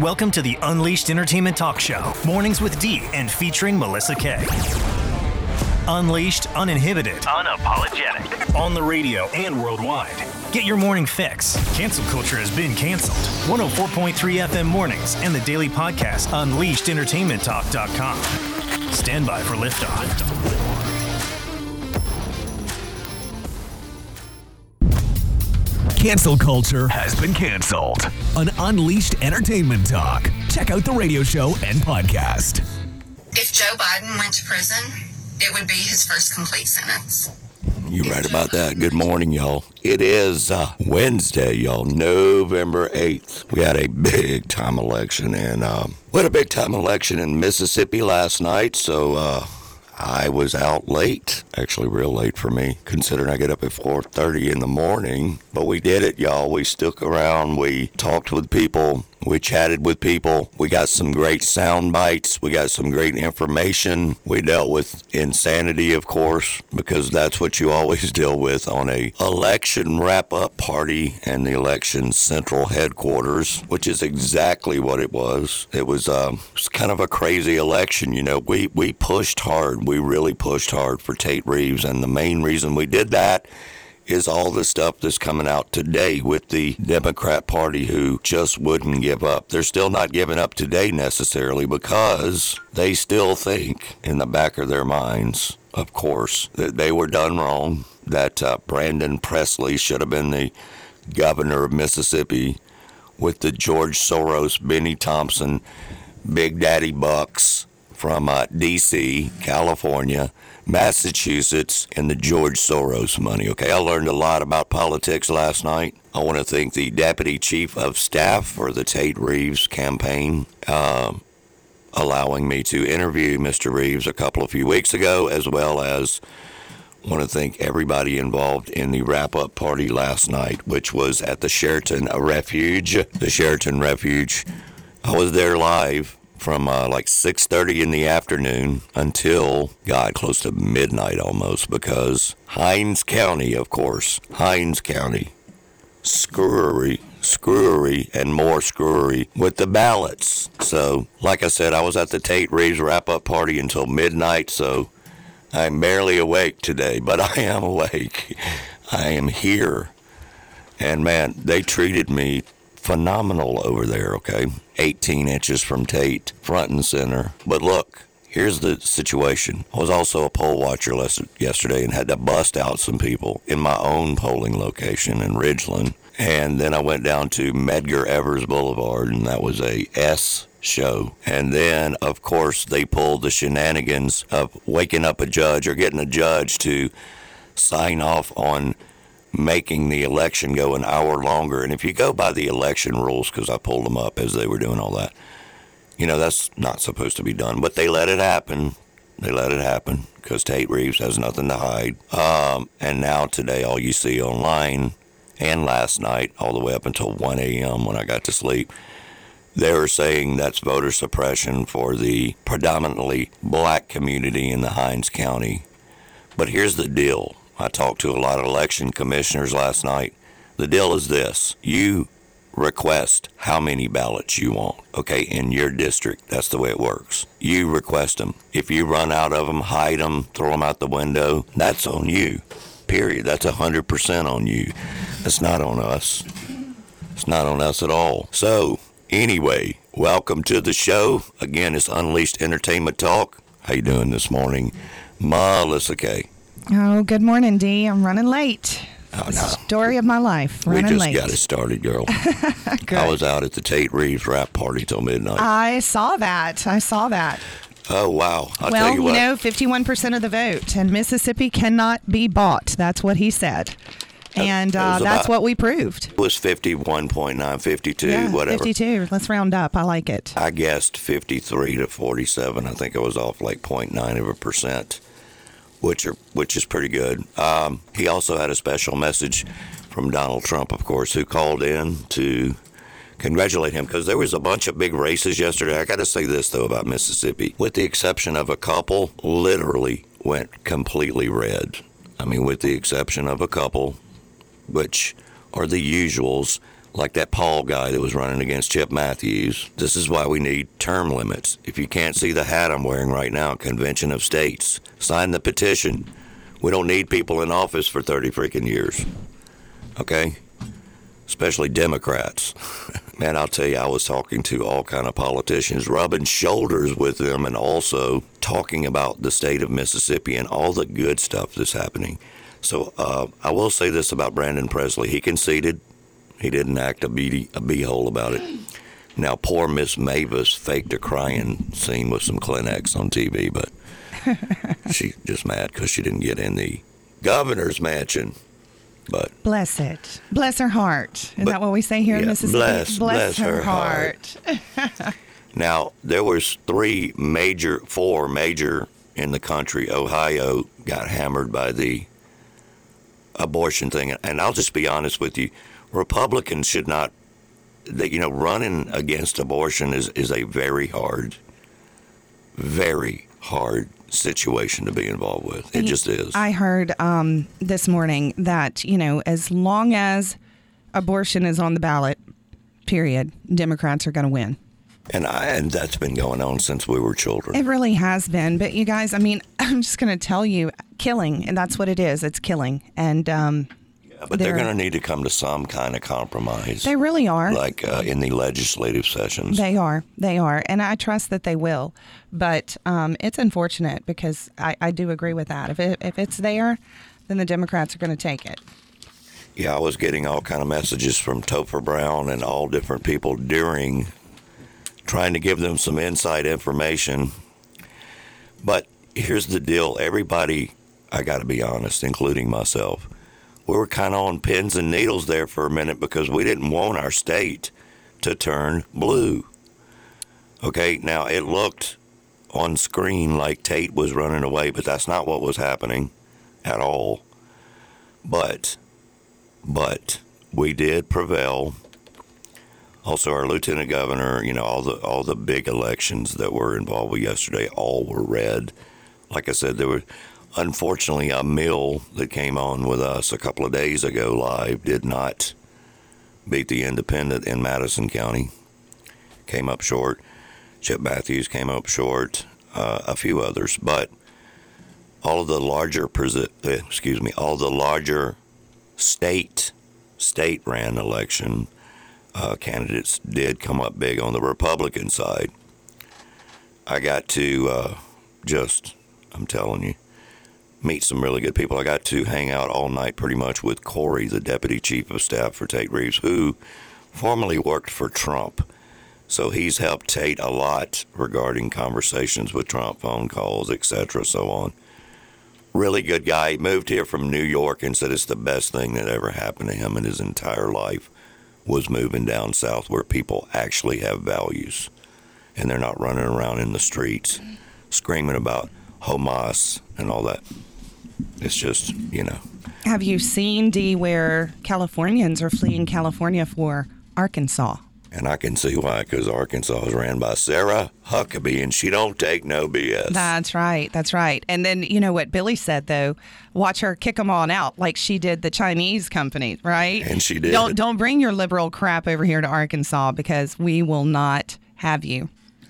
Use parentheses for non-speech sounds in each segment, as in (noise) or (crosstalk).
Welcome to the Unleashed Entertainment Talk Show, mornings with D and featuring Melissa Kay. Unleashed, uninhibited, unapologetic, on the radio and worldwide. Get your morning fix. Cancel culture has been canceled. 104.3 FM mornings and the daily podcast, UnleashedEntertainmentTalk.com. Stand by for liftoff. Cancel culture has been canceled An Unleashed Entertainment Talk. Check out the radio show and podcast. If Joe Biden went to prison, it would be his first complete sentence. You're right about that. Good morning, y'all. It is uh, Wednesday, y'all, November 8th. We had a big time election, and um, we had a big time election in Mississippi last night, so uh, I was out late, actually real late for me, considering I get up at 4:30 in the morning. But we did it, y'all. We stuck around. We talked with people. We chatted with people. We got some great sound bites. We got some great information. We dealt with insanity, of course, because that's what you always (laughs) deal with on a election wrap-up party and the election central headquarters, which is exactly what it was. It was, um, it was kind of a crazy election. You know, we we pushed hard. We really pushed hard for Tate Reeves, and the main reason we did that is all the stuff that's coming out today with the Democrat Party who just wouldn't give up. They're still not giving up today necessarily because they still think in the back of their minds, of course, that they were done wrong, that uh, Brandon Presley should have been the governor of Mississippi with the George Soros, Bennie Thompson, Big Daddy Bucks from uh, D.C., California, Massachusetts, and the George Soros money. Okay, I learned a lot about politics last night. I want to thank the Deputy Chief of Staff for the Tate Reeves campaign, uh, allowing me to interview Mr. Reeves a couple of few weeks ago, as well as want to thank everybody involved in the wrap up party last night, which was at the Sheraton Refuge. The Sheraton Refuge. I was there live from uh, like 6.30 in the afternoon until god close to midnight almost because hinds county of course. Hinds county. Screwery screwery and more screwery with the ballots. So like i said i was at the tate reeves wrap-up party until midnight so i'm barely awake today but (laughs) i am awake. I am here. And man they treated me phenomenal over there, okay? 18 inches from Tate, front and center. But look, here's the situation. I was also a poll watcher yesterday and had to bust out some people in my own polling location in Ridgeland. And then I went down to Medgar Evers Boulevard, and that was a S show. And then, of course, they pulled the shenanigans of waking up a judge or getting a judge to sign off on making the election go an hour longer. And if you go by the election rules, because I pulled them up as they were doing all that, you know, that's not supposed to be done. But they let it happen. They let it happen because Tate Reeves has nothing to hide. Um, and now today, all you see online and last night, all the way up until 1 a.m. when I got to sleep, they were saying that's voter suppression for the predominantly black community in the Hinds County. But here's the deal I talked to a lot of election commissioners last night. The deal is this you request how many ballots you want, okay, in your district. That's the way it works. You request them. If you run out of them, hide them, throw them out the window, that's on you. Period. That's 100% on you. It's not on us. It's not on us at all. So, anyway, welcome to the show. Again, it's Unleashed Entertainment Talk. How you doing this morning? Melissa Kay. Oh, good morning, D. I'm running late. Oh, no. Story of my life. We just late. got it started, girl. (laughs) I was out at the Tate Reeves wrap party till midnight. I saw that. I saw that. oh, wow. I'll well, tell you what. know, 51% of the vote, and Mississippi cannot be bought. That's what he said. And uh, was that's what we proved. it was 51.9, 52, Yeah, whatever. 52. Let's round up. I like it. I guessed 53 to 47. I think I was off like 0.9 of a percent, which are which is pretty good. Um, he also had a special message from Donald Trump, of course, who called in to congratulate him because there was a bunch of big races yesterday. I got to say this though about Mississippi, with the exception of a couple, literally went completely red. I mean, with the exception of a couple, which are the usuals like that Paul guy that was running against Chip Matthews. This is why we need term limits. If you can't see the hat I'm wearing right now, Convention of States, sign the petition. We don't need people in office for 30 freaking years. Okay? Especially Democrats. (laughs) Man, I'll tell you, I was talking to all kind of politicians, rubbing shoulders with them, and also talking about the state of Mississippi and all the good stuff that's happening. So uh, I will say this about Brandon Presley: he conceded, he didn't act a beady, a beehole about it. Now, poor Miss Mavis faked a crying scene with some Kleenex on TV, but (laughs) she's just mad because she didn't get in the governor's mansion. But Bless it. Bless her heart. Isn't But- that what we say here in Mississippi? bless- bless her heart. (laughs) Now, there was three major, four major in the country. Ohio got hammered by the abortion thing. And I'll just be honest with you, Republicans should not, that you know, running against abortion is, is a very hard, very hard situation to be involved with. It just is. I heard um, this morning that, you know, as long as abortion is on the ballot, period, Democrats are going to win. and I, and that's been going on since we were children. It really has been. But you guys, I mean, (laughs) I'm just going to tell you killing, and that's what it is. It's killing. And um, but they're they're- going to need to come to some kind of compromise. they really are. like uh, in the legislative sessions. They are. They are. And I trust that they will. But um, it's unfortunate because I, I do agree with that. If, it, if it's there, then the Democrats are going to take it. yeah, I was getting all kind of messages from Topher Brown and all different people during trying to give them some inside information. But here's the deal: everybody, I got to be honest, including myself, we were kind of on pins and needles there for a minute because we didn't want our state to turn blue. Okay, now it looked on screen like Tate was running away, but that's not what was happening at all. But, but we did prevail. Also, our lieutenant governor, you know, all the all the big elections that were involved with yesterday, all were red. Like I said, there was unfortunately a mill that came on with us a couple of days ago live did not beat the independent in Madison County. Came up short. Chip Matthews came up short. Uh, a few others, but all of the larger, excuse me, all the larger state state ran election uh, candidates did come up big on the Republican side. I got to uh, just, I'm telling you, meet some really good people. I got to hang out all night pretty much with Corey, the deputy chief of staff for Tate Reeves, who formerly worked for Trump. So he's helped Tate a lot regarding conversations with Trump, phone calls, etc., so on. Really good guy. He moved here from New York and said it's the best thing that ever happened to him in his entire life was moving down south where people actually have values and they're not running around in the streets screaming about Hamas and all that. It's just, you know, Have you seen, D, where Californians are fleeing California for Arkansas? and I can see why because Arkansas is ran by Sarah Huckabee and she don't take no BS. That's right. That's right. And then you know what Billy said though, watch her kick them all out like she did the Chinese company, right? And she did. Don't don't bring your liberal crap over here to Arkansas because we will not have you.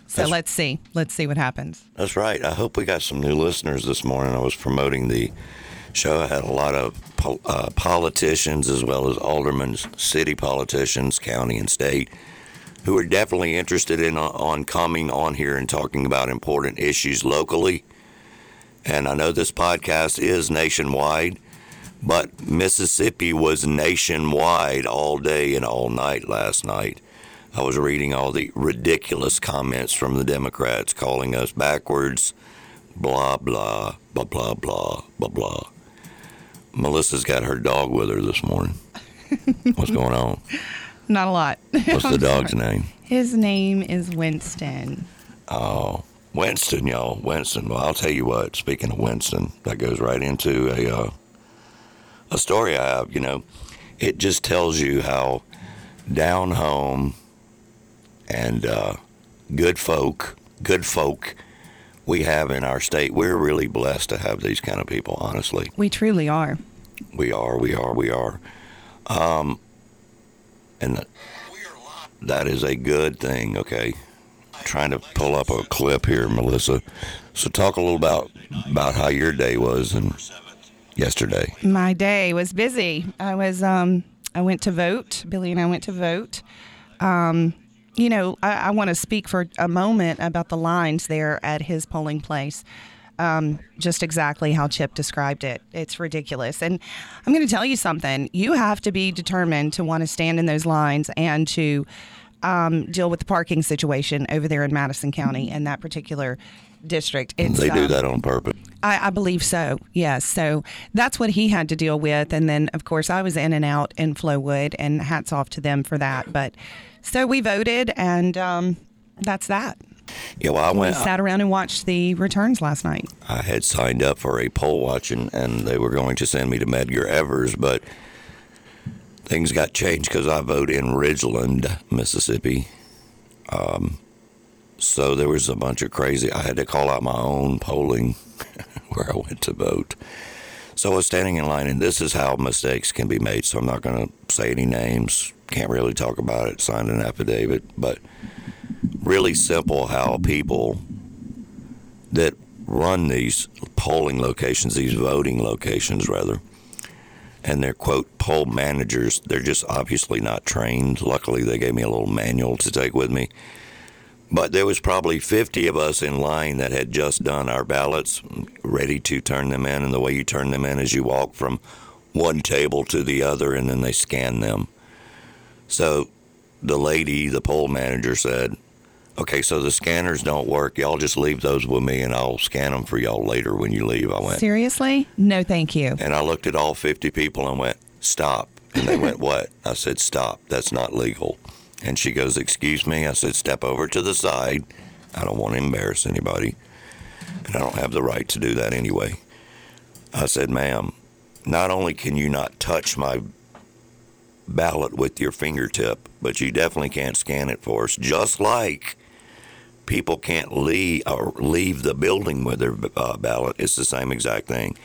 So That's- let's see. Let's see what happens. That's right. I hope we got some new listeners this morning. I was promoting the show. I had a lot of po- uh, politicians as well as aldermen, city politicians, county and state, who are definitely interested in uh, on coming on here and talking about important issues locally. And I know this podcast is nationwide, but Mississippi was nationwide all day and all night last night. I was reading all the ridiculous comments from the Democrats calling us backwards, blah, blah, blah, blah, blah, blah, blah. Melissa's got her dog with her this morning. (laughs) What's going on? Not a lot. What's the (laughs) dog's name? His name is Winston. Oh, Winston, y'all. Winston. Well, I'll tell you what. Speaking of Winston, that goes right into a uh, a story I have. You know, it just tells you how down home and uh, good folk, good folk we have in our state. We're really blessed to have these kind of people. Honestly, We truly are. we are. We are. We are. Um, and that, that is a good thing. Okay, trying to pull up a clip here, Melissa. So talk a little about about how your day was and yesterday. My day was busy. I was um I went to vote. Billy and I went to vote. Um, you know, I, I want to speak for a moment about the lines there at his polling place. Um, just exactly how Chip described it. It's ridiculous. And I'm going to tell you something. You have to be determined to want to stand in those lines and to um, deal with the parking situation over there in Madison County in that particular district. It's, They do um, that on purpose. I, I believe so. Yes. So that's what he had to deal with, and then of course I was in and out in Flowood, and hats off to them for that. But so we voted, and um, that's that. Yeah, well, I We went. sat around and watched the returns last night. I had signed up for a poll watching, and they were going to send me to Medgar Evers, but things got changed because I vote in Ridgeland, Mississippi. Um, so there was a bunch of crazy. I had to call out my own polling (laughs) where I went to vote. So I was standing in line, and this is how mistakes can be made. So I'm not going to say any names. Can't really talk about it. Signed an affidavit, but really simple how people that run these polling locations, these voting locations, rather, and they're quote poll managers. They're just obviously not trained. Luckily, they gave me a little manual to take with me. But there was probably 50 of us in line that had just done our ballots, ready to turn them in. And the way you turn them in is you walk from one table to the other, and then they scan them. So the lady, the poll manager, said, Okay, so the scanners don't work. Y'all just leave those with me, and I'll scan them for y'all later when you leave. I went, Seriously? No, thank you. and I looked at all 50 people and went, Stop. And they went, (laughs) What? I said, Stop. That's not legal. And she goes, Excuse me. I said, Step over to the side. I don't want to embarrass anybody. And I don't have the right to do that anyway. I said, Ma'am, not only can you not touch my ballot with your fingertip, but you definitely can't scan it for us, just like people can't leave or leave the building with their uh, ballot. It's the same exact thing.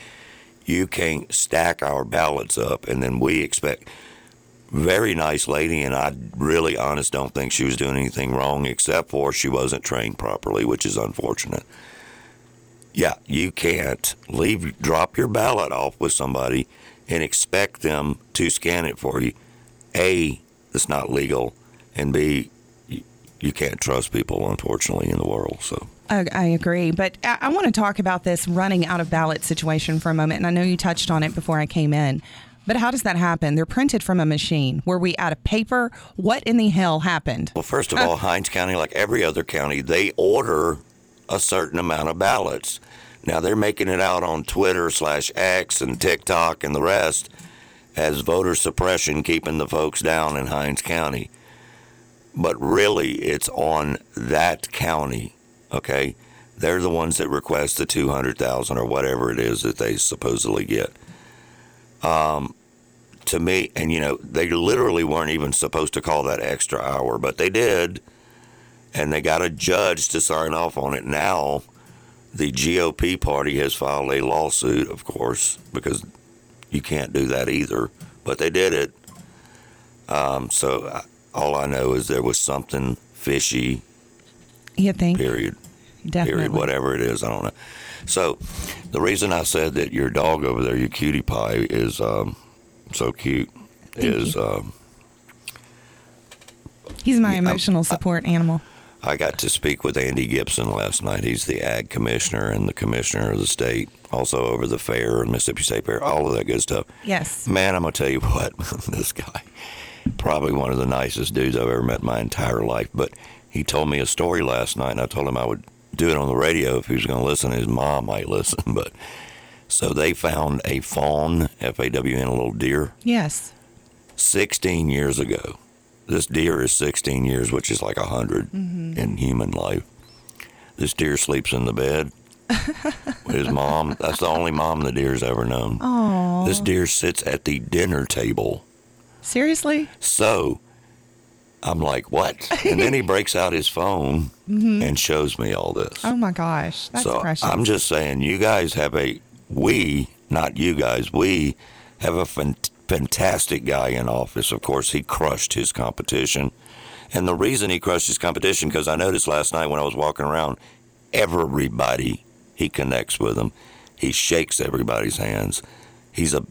You can't stack our ballots up, and then we expect. Very nice lady, and I really, honest, don't think she was doing anything wrong, except for she wasn't trained properly, which is unfortunate. Yeah, you can't leave, drop your ballot off with somebody, and expect them to scan it for you. A, it's not legal, and B, you, you can't trust people, unfortunately, in the world. So. I, agree, but I want to talk about this running out of ballot situation for a moment. And I know you touched on it before I came in, but how does that happen? They're printed from a machine. Were we out of paper? What in the hell happened? Well, first of all, Hinds County, like every other county, they order a certain amount of ballots. Now they're making it out on Twitter slash X and TikTok and the rest as voter suppression, keeping the folks down in Hinds County. But really, it's on that county. Okay, they're the ones that request the two hundred thousand or whatever it is that they supposedly get. Um, to me, and you know, they literally weren't even supposed to call that extra hour, but they did, and they got a judge to sign off on it. Now, the GOP party has filed a lawsuit, of course, because you can't do that either, but they did it. Um, so I, all I know is there was something fishy. You think? Period. Definitely. Period. Whatever it is, I don't know. So, the reason I said that your dog over there, your cutie pie, is um, so cute, Thank is um, He's my emotional support animal. I got to speak with Andy Gipson last night. He's the ag commissioner and the commissioner of the state, also over the fair and Mississippi State Fair, all of that good stuff. Yes. Man, I'm gonna tell you (laughs) what, this guy, probably one of the nicest dudes I've ever met in my entire life. But he told me a story last night, and I told him I would do it on the radio if he was gonna listen. His mom might listen, (laughs) but so they found a fawn, F-A-W-N, a little deer, Yes. 16 years ago. This deer is 16 years, which is like 100 mm-hmm. in human life. This deer sleeps in the bed (laughs) with his mom. That's the only mom the deer's ever known. Oh. This deer sits at the dinner table. Seriously? So I'm like, what? And then he (laughs) breaks out his phone mm-hmm. and shows me all this. Oh my gosh. That's so precious. I'm just saying, you guys have a, we, not you guys, we have a fan- fantastic guy in office. Of course, he crushed his competition. And the reason he crushed his competition, because I noticed last night when I was walking around, everybody he connects with them. He shakes everybody's hands. He's a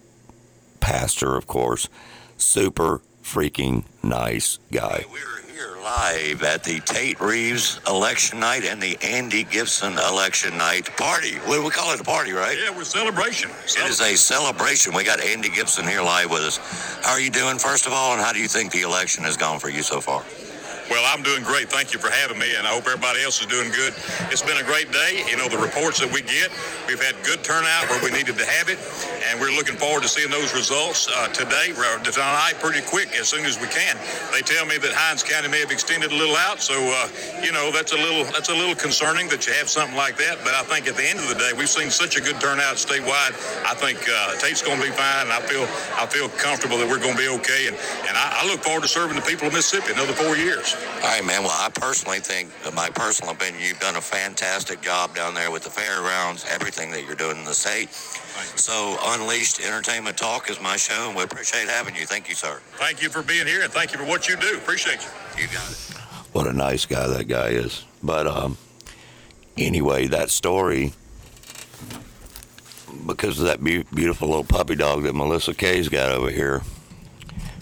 pastor, of course. Super freaking nice guy. We're here live at the Tate Reeves election night and the Andy Gipson election night party. What do we call it? A party, right? Yeah, we're celebration. It is a celebration. We got Andy Gipson here live with us. How are you doing, first of all, and how do you think the election has gone for you so far? Well, I'm doing great. Thank you for having me, and I hope everybody else is doing good. It's been a great day. You know, the reports that we get, we've had good turnout where we needed to have it, and we're looking forward to seeing those results uh, today, tonight, pretty quick, as soon as we can. They tell me that Hinds County may have extended a little out, so uh, you know that's a little that's a little concerning that you have something like that. But I think at the end of the day, we've seen such a good turnout statewide. I think uh, Tate's going to be fine, and I feel I feel comfortable that we're going to be okay. And and I, I look forward to serving the people of Mississippi another four years. All right, man. Well, I personally think, my personal opinion, you've done a fantastic job down there with the fairgrounds, everything that you're doing in the state. So, Unleashed Entertainment Talk is my show, and we appreciate having you. Thank you, sir. Thank you for being here, and thank you for what you do. Appreciate you. You got it. What a nice guy that guy is. But um, anyway, that story, because of that be- beautiful little puppy dog that Melissa Kay's got over here,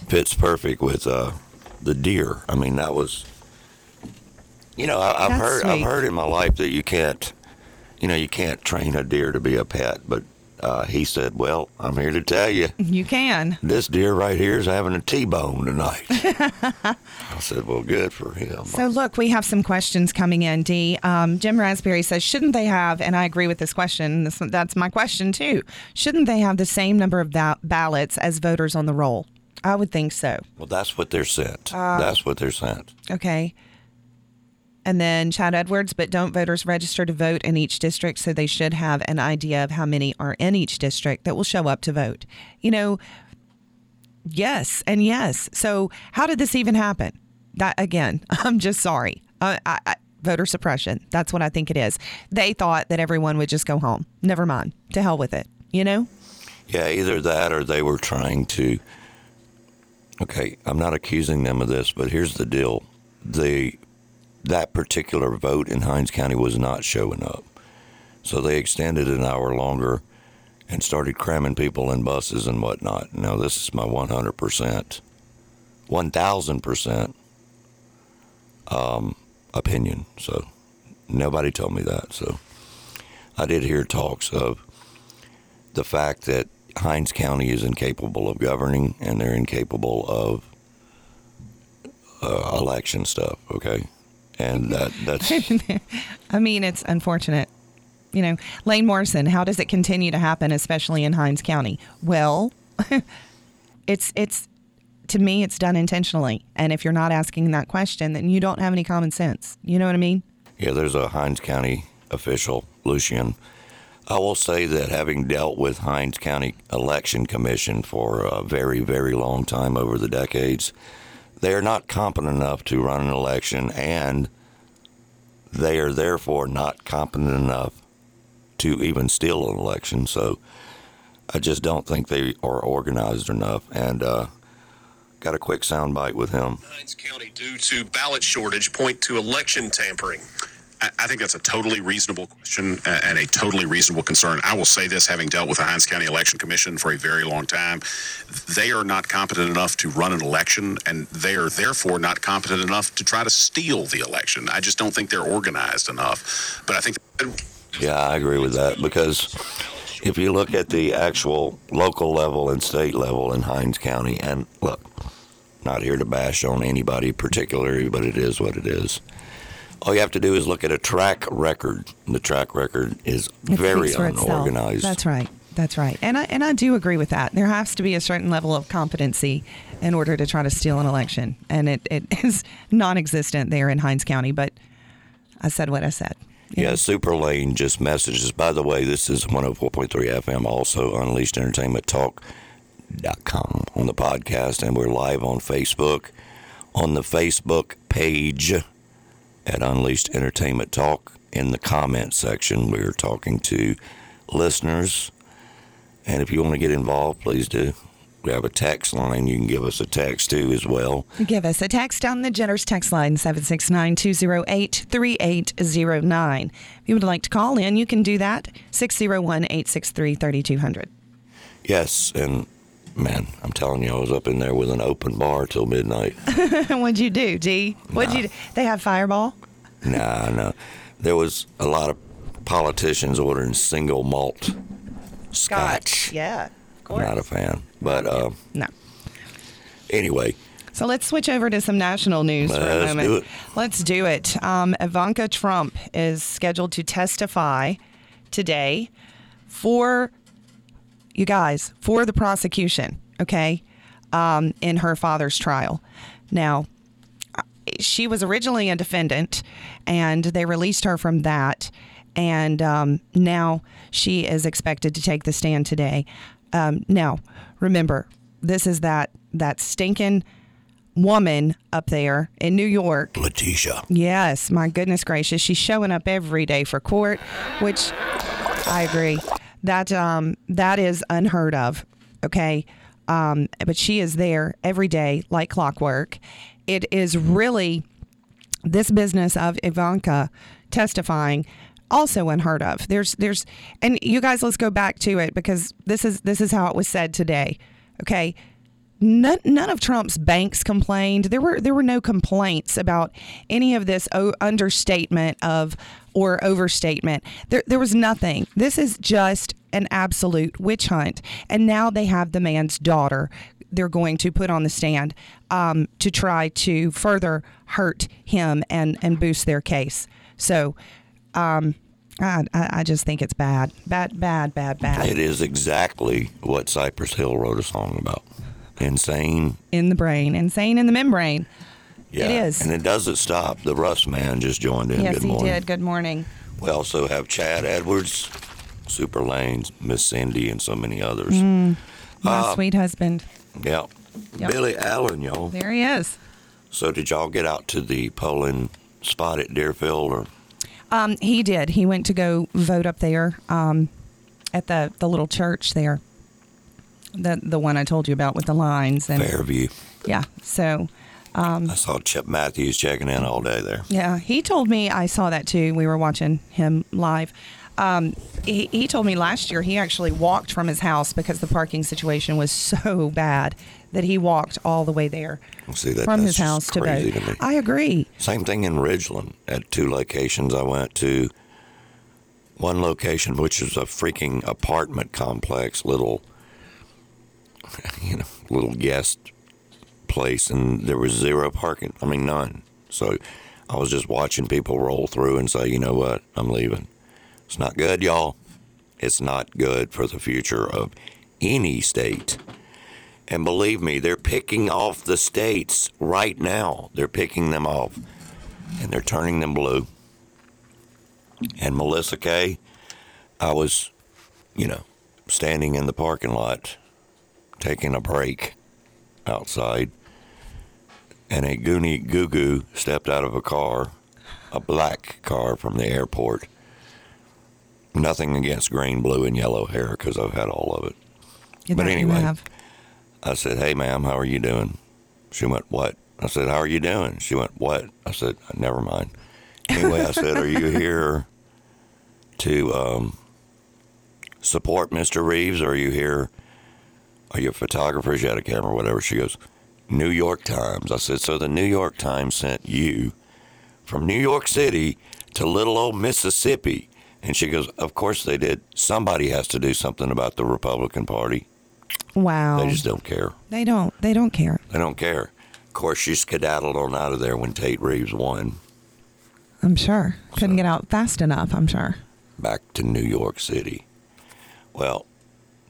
fits perfect with uh, the deer. I mean, that was, you know, I, have heard sweet. I've heard in my life that you can't, you know, you can't train a deer to be a pet. But uh, he said, "Well, I'm here to tell you, (laughs) You can. this deer right here is having a T-bone tonight." (laughs) I said, "Well, good for him." So, look, we have some questions coming in, D. Um, Jim Raspberry says, shouldn't they have, and I agree with this question, this, that's my question too, shouldn't they have the same number of ba- ballots as voters on the roll? I would think so. well, that's what they're sent. Uh, that's what they're sent. Okay. And then Chad Edwards, but don't voters register to vote in each district? So they should have an idea of how many are in each district that will show up to vote. You know, yes and yes. So how did this even happen? That again, (laughs) I'm just sorry. Uh, I, I, voter suppression. That's what I think it is. They thought that everyone would just go home. Never mind. To hell with it. You know? Yeah, either that or they were trying to. Okay, I'm not accusing them of this, but here's the deal: the that particular vote in Hinds County was not showing up, so they extended an hour longer and started cramming people in buses and whatnot. Now, this is my 100 percent, 1,000 percent um, opinion. So nobody told me that. So I did hear talks of the fact that Hinds County is incapable of governing and they're incapable of uh, election stuff. Okay, and that that's (laughs) I mean, it's unfortunate. You know, Lane Morrison, how does it continue to happen, especially in Hinds County? Well, (laughs) it's it's to me, it's done intentionally. And if you're not asking that question, then you don't have any common sense. You know what I mean? yeah. There's a Hinds County official, Lucian. I will say that having dealt with Hinds County Election Commission for a very, very long time over the decades, they are not competent enough to run an election, and they are therefore not competent enough to even steal an election. So I just don't think they are organized enough. And uh, got a quick soundbite with him. Hinds County due to ballot shortage point to election tampering? I, think that's a totally reasonable question uh, and a totally reasonable concern. I will say this, having dealt with the Hinds County Election Commission for a very long time, they are not competent enough to run an election, and they are therefore not competent enough to try to steal the election. I just don't think they're organized enough. But I think. Yeah, I agree with that because if you look at the actual local level and state level in Hinds County, and look, not here to bash on anybody particularly, but it is what it is. All you have to do is look at a track record. The track record is It very for itself. unorganized. That's right. That's right. And I and I do agree with that. There has to be a certain level of competency in order to try to steal an election. And it, it (laughs) is non existent there in Hinds County, but I said what I said. Yeah, know. Super Lane just messages. By the way, this is 104.3 FM, also Unleashed Entertainment Talk.com on the podcast, and we're live on Facebook. On the Facebook page at Unleashed Entertainment Talk, in the comment section, we're talking to listeners. And if you want to get involved, please do. We have a text line. You can give us a text too as well. Give us a text on the Jenner's text line 769 208 3809. If you would like to call in, you can do that 601 863 3200. Yes, and man, I'm telling you, I was up in there with an open bar till midnight. (laughs) What'd you do, D? What'd you do? They have Fireball? nah, no. There was a lot of politicians ordering single malt scotch. Yeah, of I'm course. not a fan. But uh, no. anyway, So let's switch over to some national news for a Let's moment. do it. Let's do it. Um, Ivanka Trump is scheduled to testify today for you guys for the prosecution. Okay, um, in her father's trial. Now, she was originally a defendant, and they released her from that. And um, now she is expected to take the stand today. Um, now, remember, this is that that stinking woman up there in New York. Letitia. Yes, my goodness gracious, she's showing up every day for court, which I agree that um, that is unheard of. Okay, um, but she is there every day like clockwork. It is really this business of Ivanka testifying also unheard of. There's there's and you guys let's go back to it because this is this is how it was said today. Okay. None, none of Trump's banks complained. There were there were no complaints about any of this understatement of or overstatement. There there was nothing. This is just an absolute witch hunt. And now they have the man's daughter. They're going to put on the stand um, to try to further hurt him and and boost their case. So, um, I I just think it's bad, bad, bad, bad, bad. It is exactly what Cypress Hill wrote a song about. Insane. in the brain, insane in the membrane. Yeah. It is. And it doesn't stop. The Russ man just joined in. yes, Good he morning. did. Good morning. We also have Chad Edwards, Super Lanes, Miss Cindy, and so many others. My Uh, sweet husband. Yeah. Yep. Billy Allen, y'all. There he is. So did y'all get out to the polling spot at Deerfield or Um, he did. He went to go vote up there um, at the, the little church there. The the one I told you about with the lines and Fairview? yeah. So I saw Chip Matthews checking in all day there. Yeah, he told me I saw that too. We were watching him live. Um, he, he told me last year he actually walked from his house because the parking situation was (laughs) so bad that he walked all the way there See, that, from his house to crazy vote. to me. I agree. Same thing in Ridgeland at two locations I went to. One location, which is a freaking apartment complex, little, (laughs) you know, little guest place, and there was zero parking. I mean, none. So I was just watching people roll through and say, you know what, I'm leaving. It's not good, y'all. It's not good for the future of any state. And believe me, they're picking off the states right now. They're picking them off and they're turning them blue. And Melissa Kay, I was, you know, standing in the parking lot taking a break outside, and a goony goo goo stepped out of a car, a black car from the airport. Nothing against green, blue, and yellow hair because I've had all of it. Yeah, But anyway. I said, Hey, ma'am, how are you doing? She went, What? I said, How are you doing? She went, What? I said, Never mind. Anyway, I said, Are you here to um, support Mr. Reeves? Or are you here? Are you a photographer? She had a camera, whatever. She goes, New York Times. I said, So the New York Times sent you from New York City to little old Mississippi. And she goes, Of course they did. Somebody has to do something about the Republican Party. Wow. They just don't care. They don't. They don't care. They don't care. Of course, she skedaddled on out of there when Tate Reeves won I'm sure. Couldn't get out fast enough. I'm sure. back to New York City. Well,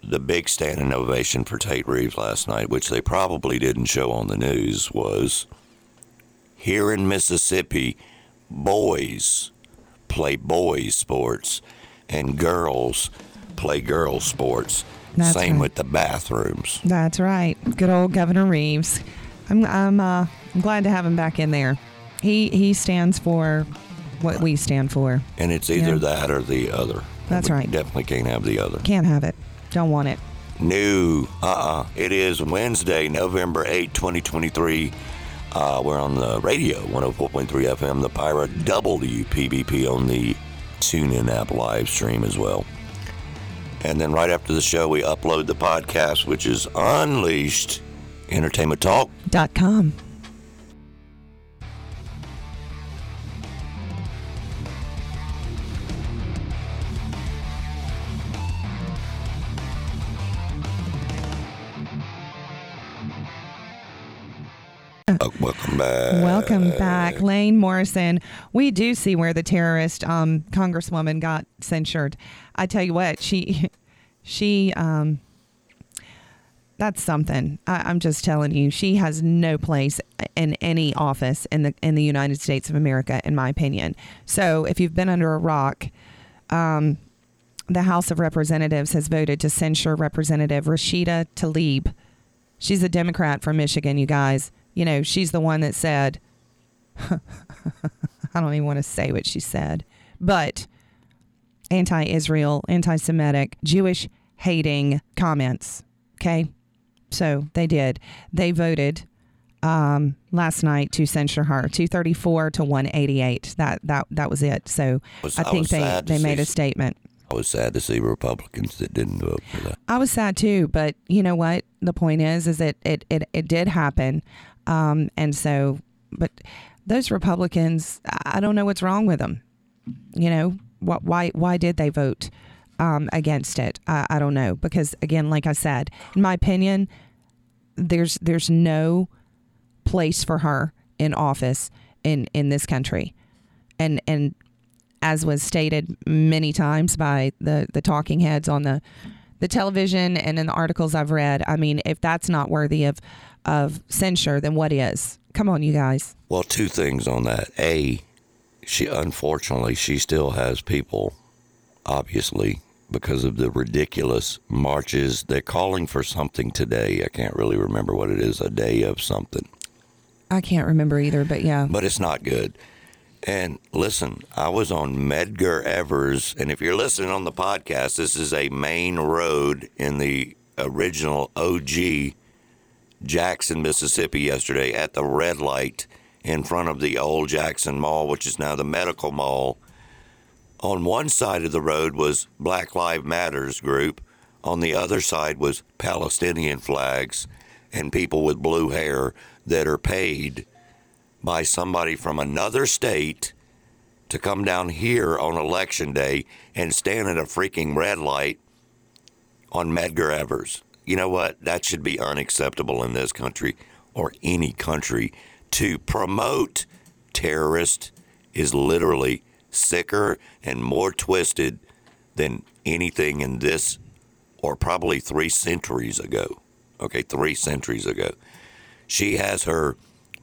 the big standing ovation for Tate Reeves last night, which they probably didn't show on the news, was here in Mississippi, boys play boys sports and girls play girls sports. That's Same right. with the bathrooms. That's right. Good old Governor Reeves. I'm I'm uh, I'm glad to have him back in there. He he stands for what we stand for. And it's either Yeah. that or the other. That's We right. Definitely can't have the other. Can't have it. Don't want it. No, uh-uh. It is Wednesday, November 8, 2023. Uh, we're on the radio, 104.3 FM, the Pirate WPBP on the TuneIn app live stream as well. And then right after the show, we upload the podcast, which is Unleashed Entertainment Talk. Welcome back. Welcome back, Lane Morrison. We do see where the terrorist um, congresswoman got censured. I tell you what, she, (laughs) she, um, that's something. I, I'm just telling you, she has no place in any office in the in the United States of America, in my opinion. So, if you've been under a rock, um, the House of Representatives has voted to censure Representative Rashida Tlaib. She's a Democrat from Michigan, you guys. You know, she's the one that said, (laughs) I don't even want to say what she said, but anti Israel, anti Semitic, Jewish hating comments. Okay. So they did. They voted um, last night to censure her, 234 to 188. That that that was it. So Was- I I think was they, they made a statement. I was sad to see Republicans that didn't vote for that. I was sad too, but you know what? The point is, is that it it, it did happen, um, and so, but those Republicans, I don't know what's wrong with them. You know, what? Why? Why did they vote um, against it? I, I don't know because again, like I said, in my opinion, there's there's no place for her in office in in this country, and and as was stated many times by the the talking heads on the the television and in the articles I've read. I mean, if that's not worthy of of censure, then what is? Come on, you guys. Well, two things on that. A, she unfortunately she still has people, obviously, because of the ridiculous marches. They're calling for something today. I can't really remember what it is. A day of something, I can't remember either, but yeah. but it's not good. And listen, I was on Medgar Evers, and if you're listening on the podcast, this is a main road in the original OG Jackson, Mississippi, yesterday at the red light in front of the old Jackson Mall, which is now the medical mall. On one side of the road was Black Lives Matters group. On the other side was Palestinian flags and people with blue hair that are paid by somebody from another state to come down here on election day and stand at a freaking red light on Medgar Evers. You know what? That should be unacceptable in this country or any country. To promote terrorists is literally sicker and more twisted than anything in this or probably three centuries ago. Okay, three centuries ago. She has her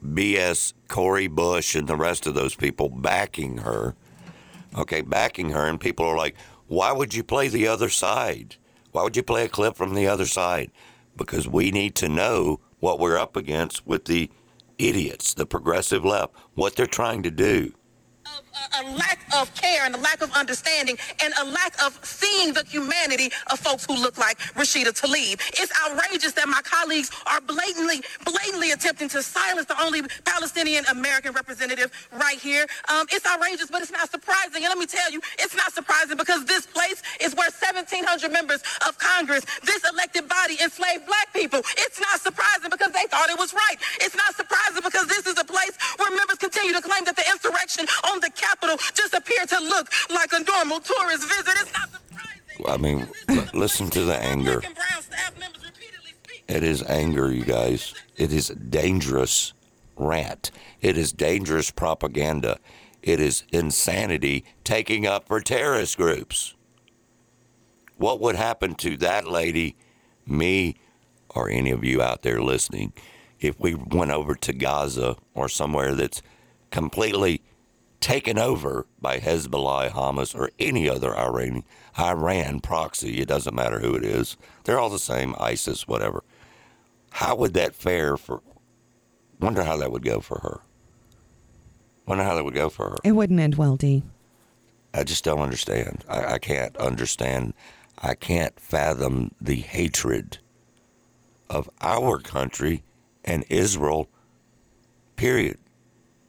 BS Cori Bush and the rest of those people backing her. Okay, backing her, and people are like, why would you play the other side? Why would you play a clip from the other side? Because we need to know what we're up against with the idiots, the progressive left, what they're trying to do. Um, a, lack of care and a lack of understanding and a lack of seeing the humanity of folks who look like Rashida Tlaib. It's outrageous that my colleagues are blatantly, blatantly attempting to silence the only Palestinian American representative right here. Um, it's outrageous, but it's not surprising. And let me tell you, it's not surprising because this place is where 1,700 members of Congress, this elected body, enslaved black people. It's not surprising because they thought it was right. It's not surprising because this is a place where members continue to claim that the insurrection on the Capitol just appeared to look like a normal tourist visit. It's not surprising. I mean, listen to the anger. Black and brown staff members repeatedly speak. It is anger, you guys. It is dangerous rant. It is dangerous propaganda. It is insanity taking up for terrorist groups. What would happen to that lady, me, or any of you out there listening if we went over to Gaza or somewhere that's completely taken over by Hezbollah, Hamas, or any other Iran, Iran proxy? It doesn't matter who it is. They're all the same, ISIS, whatever. How would that fare for? Wonder how that would go for her. Wonder how that would go for her. It wouldn't end well, D. I just don't understand. I, I can't understand. I can't fathom the hatred of our country and Israel, period.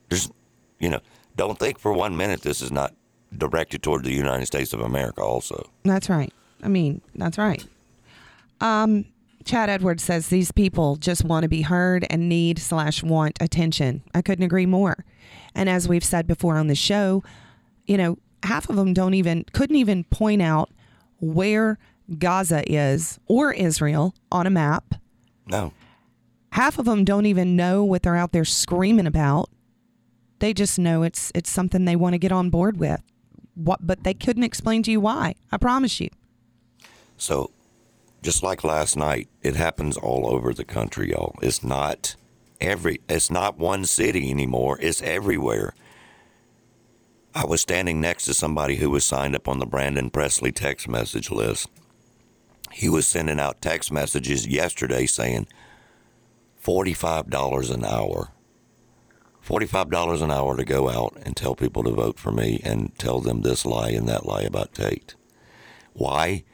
There's, you know, don't think for one minute this is not directed toward the United States of America also. That's right. I mean, that's right. Um, Chad Edwards says these people just want to be heard and need slash want attention. I couldn't agree more. And as we've said before on the show, you know, half of them don't even couldn't even point out where Gaza is or Israel on a map. No. Half of them don't even know what they're out there screaming about. They just know it's it's something they want to get on board with. What but they couldn't explain to you why. I promise you. So, just like last night, it happens all over the country, y'all. It's not every it's not one city anymore. It's everywhere. I was standing next to somebody who was signed up on the Brandon Presley text message list. He was sending out text messages yesterday saying $45 an hour. $45 an hour to go out and tell people to vote for me and tell them this lie and that lie about Tate. Why?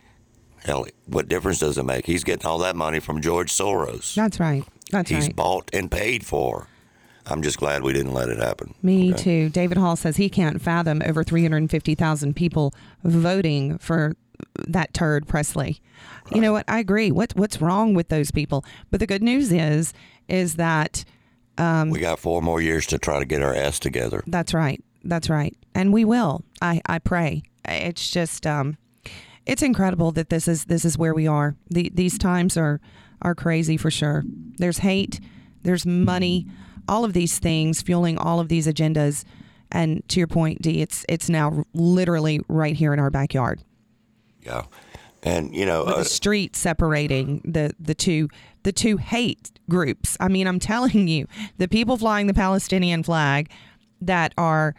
Hell, what difference does it make? He's getting all that money from George Soros. That's right. That's He's right. He's bought and paid for. I'm just glad we didn't let it happen. Me okay? too. David Hall says he can't fathom over 350,000 people voting for that turd Presley. You know what? I agree. What what's wrong with those people? But the good news is is that we got four more years to try to get our ass together. that's right. That's right. And we will. I I pray. It's just um it's incredible that this is this is where we are. The, these times are are crazy for sure. There's hate, there's money, all of these things fueling all of these agendas. And to your point, D, it's it's now literally right here in our backyard. Yeah. And, you know, with uh, the street separating the the two the two hate groups. I mean, I'm (laughs) telling you, the people flying the Palestinian flag that are,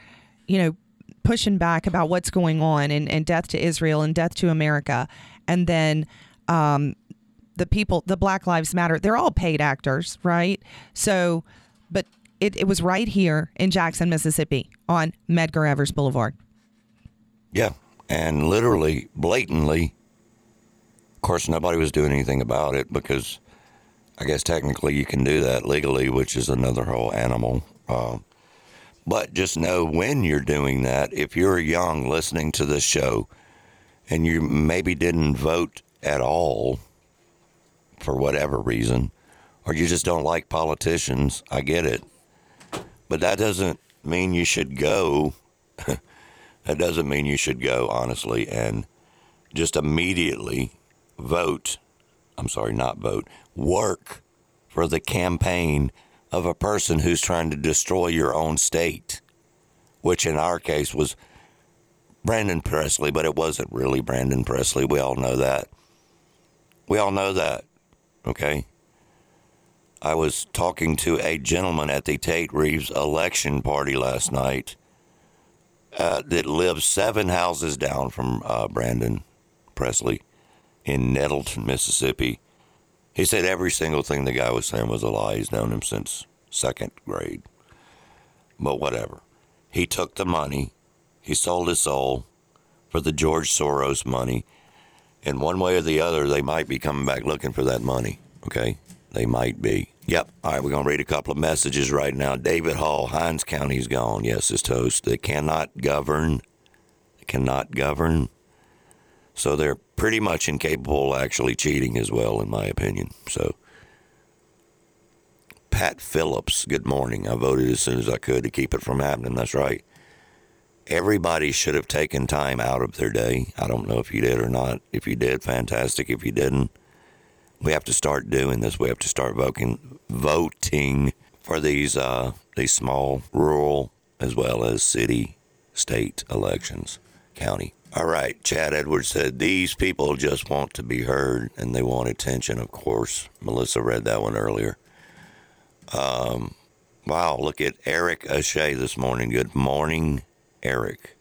you know, pushing back about what's going on and, and death to Israel and death to America, and then um, the people, the Black Lives Matter, they're all paid actors, right? So, but it, it was right here in Jackson, Mississippi on Medgar Evers Boulevard. yeah. And literally, blatantly, of course, nobody was doing anything about it because I guess technically you can do that legally, which is another whole animal. Uh, but just know when you're doing that, if you're young listening to this show and you maybe didn't vote at all for whatever reason, or you just don't like politicians, I get it. But that doesn't mean you should go. (laughs) that doesn't mean you should go, honestly, and just immediately vote. I'm sorry, not vote. Work for the campaign of a person who's trying to destroy your own state, which in our case was Brandon Presley, but it wasn't really Brandon Presley. We all know that. We all know that. Okay. I was talking to a gentleman at the Tate Reeves election party last night uh, that lives seven houses down from uh, Brandon Presley in Nettleton, Mississippi. He said every single thing the guy was saying was a lie. He's known him since second grade. But whatever. He took the money. He sold his soul for the George Soros money. And one way or the other, they might be coming back looking for that money. Okay? They might be. Yep. All right, we're going to read a couple of messages right now. David Hall, Hinds County's gone. Yes, his toast. They cannot govern. They cannot govern. So they're pretty much incapable of actually cheating as well, in my opinion. So, Pat Phillips, good morning. I voted as soon as I could to keep it from happening. That's right. Everybody should have taken time out of their day. I don't know if you did or not. If you did, fantastic. If you didn't, we have to start doing this. We have to start voting, voting for these uh, these small, rural, as well as city, state elections, county. All right, Chad Edwards said these people just want to be heard and they want attention. Of course, Melissa read that one earlier. Um, wow, look at Eric O'Shea this morning. Good morning, Eric.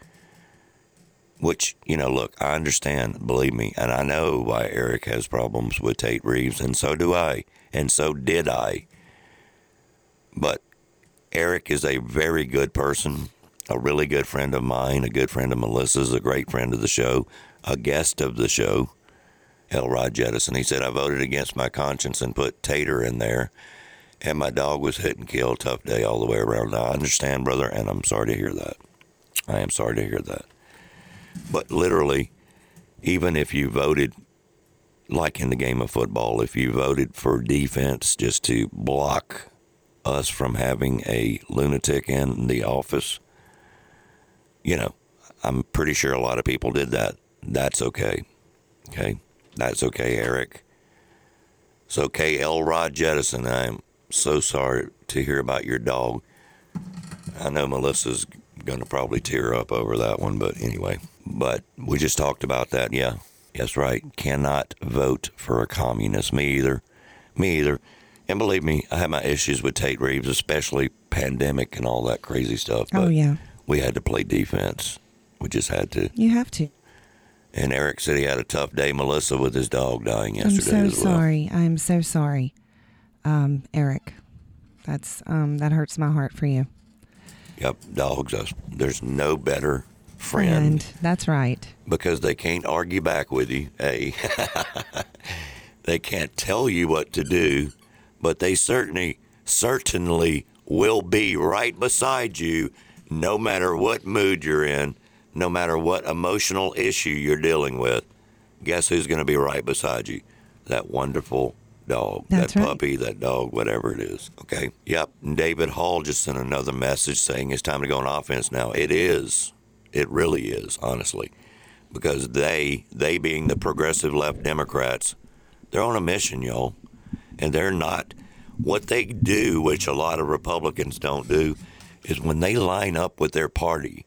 Which, you know, look, I understand, believe me, and I know why Eric has problems with Tate Reeves, and so do I, and so did I. But Eric is a very good person, a really good friend of mine, a good friend of Melissa's, a great friend of the show, a guest of the show. Elrod Jettison. He said, I voted against my conscience and put Tater in there, and my dog was hit and killed. Tough day all the way around. Now, I understand, brother, and I'm sorry to hear that. I am sorry to hear that. But literally, even if you voted, like in the game of football, if you voted for defense just to block us from having a lunatic in the office, you know, I'm pretty sure a lot of people did that. That's okay. Okay. That's okay, Eric. It's okay, Elrod Jettison. I'm so sorry to hear about your dog. I know Melissa's going to probably tear up over that one, but anyway. But we just talked about that. Yeah. That's right. Cannot vote for a communist. Me either. Me either. And believe me, I have my issues with Tate Reeves, especially pandemic and all that crazy stuff. Oh, but oh yeah. We had to play defense. We just had to. You have to. And Eric said he had a tough day, Melissa, with his dog dying yesterday. I'm so well. sorry. I'm so sorry, um, Eric. That's um, that hurts my heart for you. Yep, dogs. Us. There's no better friend And that's right. because they can't argue back with you. Hey, (laughs) they can't tell you what to do, but they certainly, certainly will be right beside you, no matter what mood you're in, no matter what emotional issue you're dealing with. Guess who's going to be right beside you? That wonderful dog, That's that right. puppy, that dog, whatever it is. Okay. Yep. And David Hall just sent another message saying it's time to go on offense now. It is. It really is, honestly because they they being the progressive left Democrats, they're on a mission, y'all, and they're not. What they do, which a lot of Republicans don't do, is when they line up with their party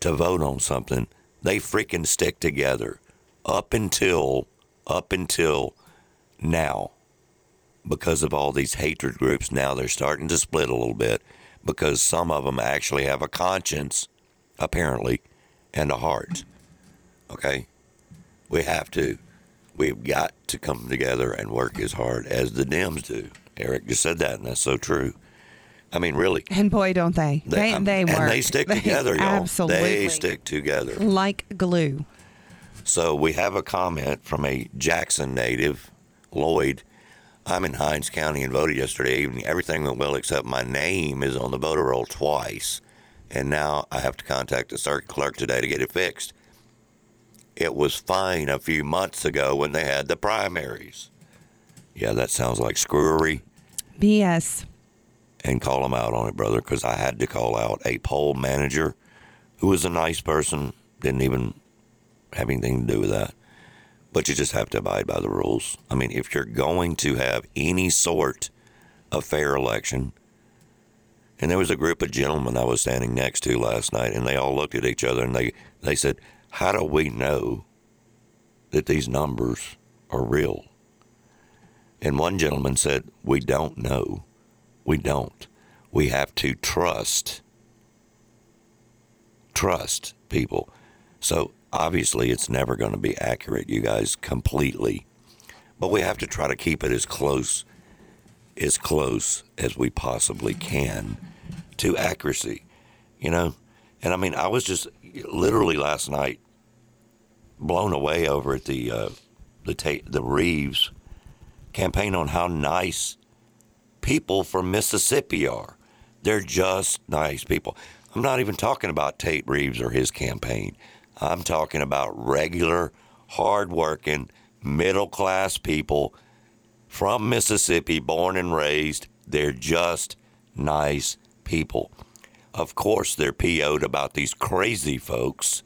to vote on something, they freaking stick together up until up until now because of all these hatred groups now they're starting to split a little bit because some of them actually have a conscience apparently and a heart okay? We have to. We've got to come together and work as hard as the Dems do. Eric just said that, and that's so true. I mean, really. And boy, don't they? They um, they, work. And they stick (laughs) together, y'all. Absolutely. They stick together. like glue. So we have a comment from a Jackson native, Lloyd. I'm in Hinds County and voted yesterday evening. Everything went well except my name is on the voter roll twice. And now I have to contact the circuit clerk today to get it fixed. It was fine a few months ago when they had the primaries. Yeah, that sounds like screwery. BS. And call them out on it, brother, because I had to call out a poll manager who was a nice person, didn't even have anything to do with that. But you just have to abide by the rules. I mean, if you're going to have any sort of fair election, and there was a group of gentlemen I was standing next to last night, and they all looked at each other and they, they said, How do we know that these numbers are real? And one gentleman said, We don't know. We don't. We have to trust. Trust people. So obviously, it's never going to be accurate, you guys, completely. But we have to try to keep it as close, as close as we possibly can to accuracy, you know? And I mean, I was just literally last night blown away over at the, uh, the, ta- the Reeves campaign on how nice people from Mississippi are. They're just nice people. I'm not even talking about Tate Reeves or his campaign. I'm talking about regular, hardworking, middle class people from Mississippi, born and raised. They're just nice people. Of course, they're PO'd about these crazy folks,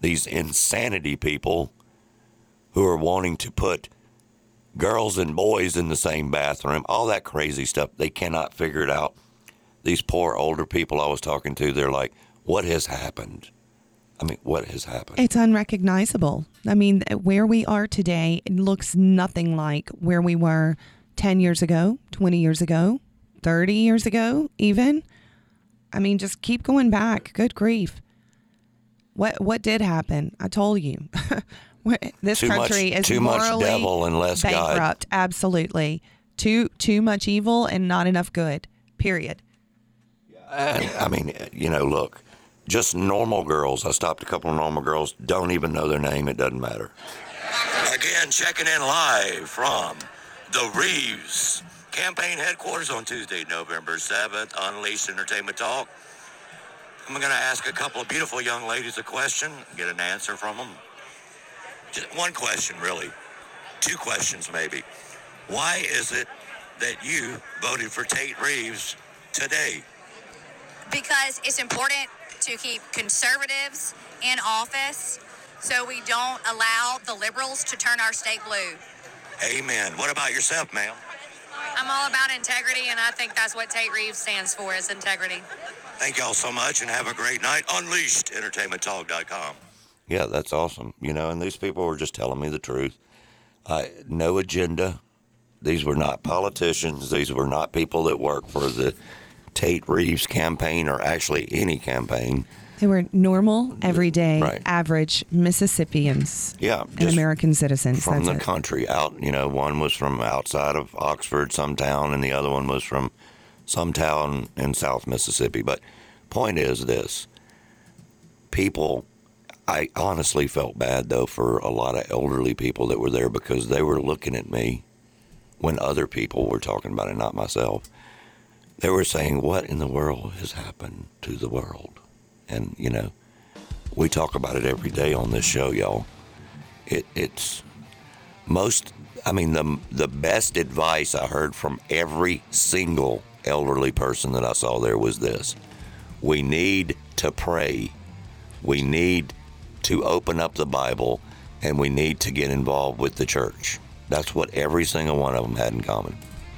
these insanity people who are wanting to put girls and boys in the same bathroom, all that crazy stuff. They cannot figure it out. These poor older people I was talking to, they're like, what has happened? I mean, what has happened? It's unrecognizable. I mean, where we are today it looks nothing like where we were 10 years ago, 20 years ago, 30 years ago, even. I mean, just keep going back. Good grief. What what did happen? I told you. (laughs) What- this Too much- country is too much morally devil and less God. bankrupt. Absolutely. Too too much evil and not enough good. Period. And, I mean, you know, look, just normal girls. I stopped a couple of normal girls, don't even know their name. It doesn't matter. Again, checking in live from the Reeves campaign headquarters on Tuesday, November 7th, Unleashed Entertainment Talk. I'm going to ask a couple of beautiful young ladies a question, get an answer from them. Just one question, really. Two questions, maybe. Why is it that you voted for Tate Reeves today? because it's important to keep conservatives in office so we don't allow the liberals to turn our state blue. Amen. What about yourself, ma'am? I'm all about integrity, and I think that's what Tate Reeves stands for is integrity. Thank y'all so much and have a great night. UnleashedEntertainmentTalk.com. Yeah, that's awesome. You know, and these people were just telling me the truth. Uh, no agenda. These were not politicians. These were not people that work for the Tate Reeves campaign or actually any campaign. They were normal, everyday, Right. average Mississippians Yeah, and American citizens. from the it. country out. You know, one was from outside of Oxford, some town, and the other one was from some town in South Mississippi. But point is this: people. I honestly felt bad though for a lot of elderly people that were there because they were looking at me when other people were talking about it, not myself. They were saying, "What in the world has happened to the world?" And you know, we talk about it every day on this show, y'all. It, it's most i mean the the best advice i heard from every single elderly person that i saw there was this we need to pray we need to open up the bible and we need to get involved with the church that's what every single one of them had in common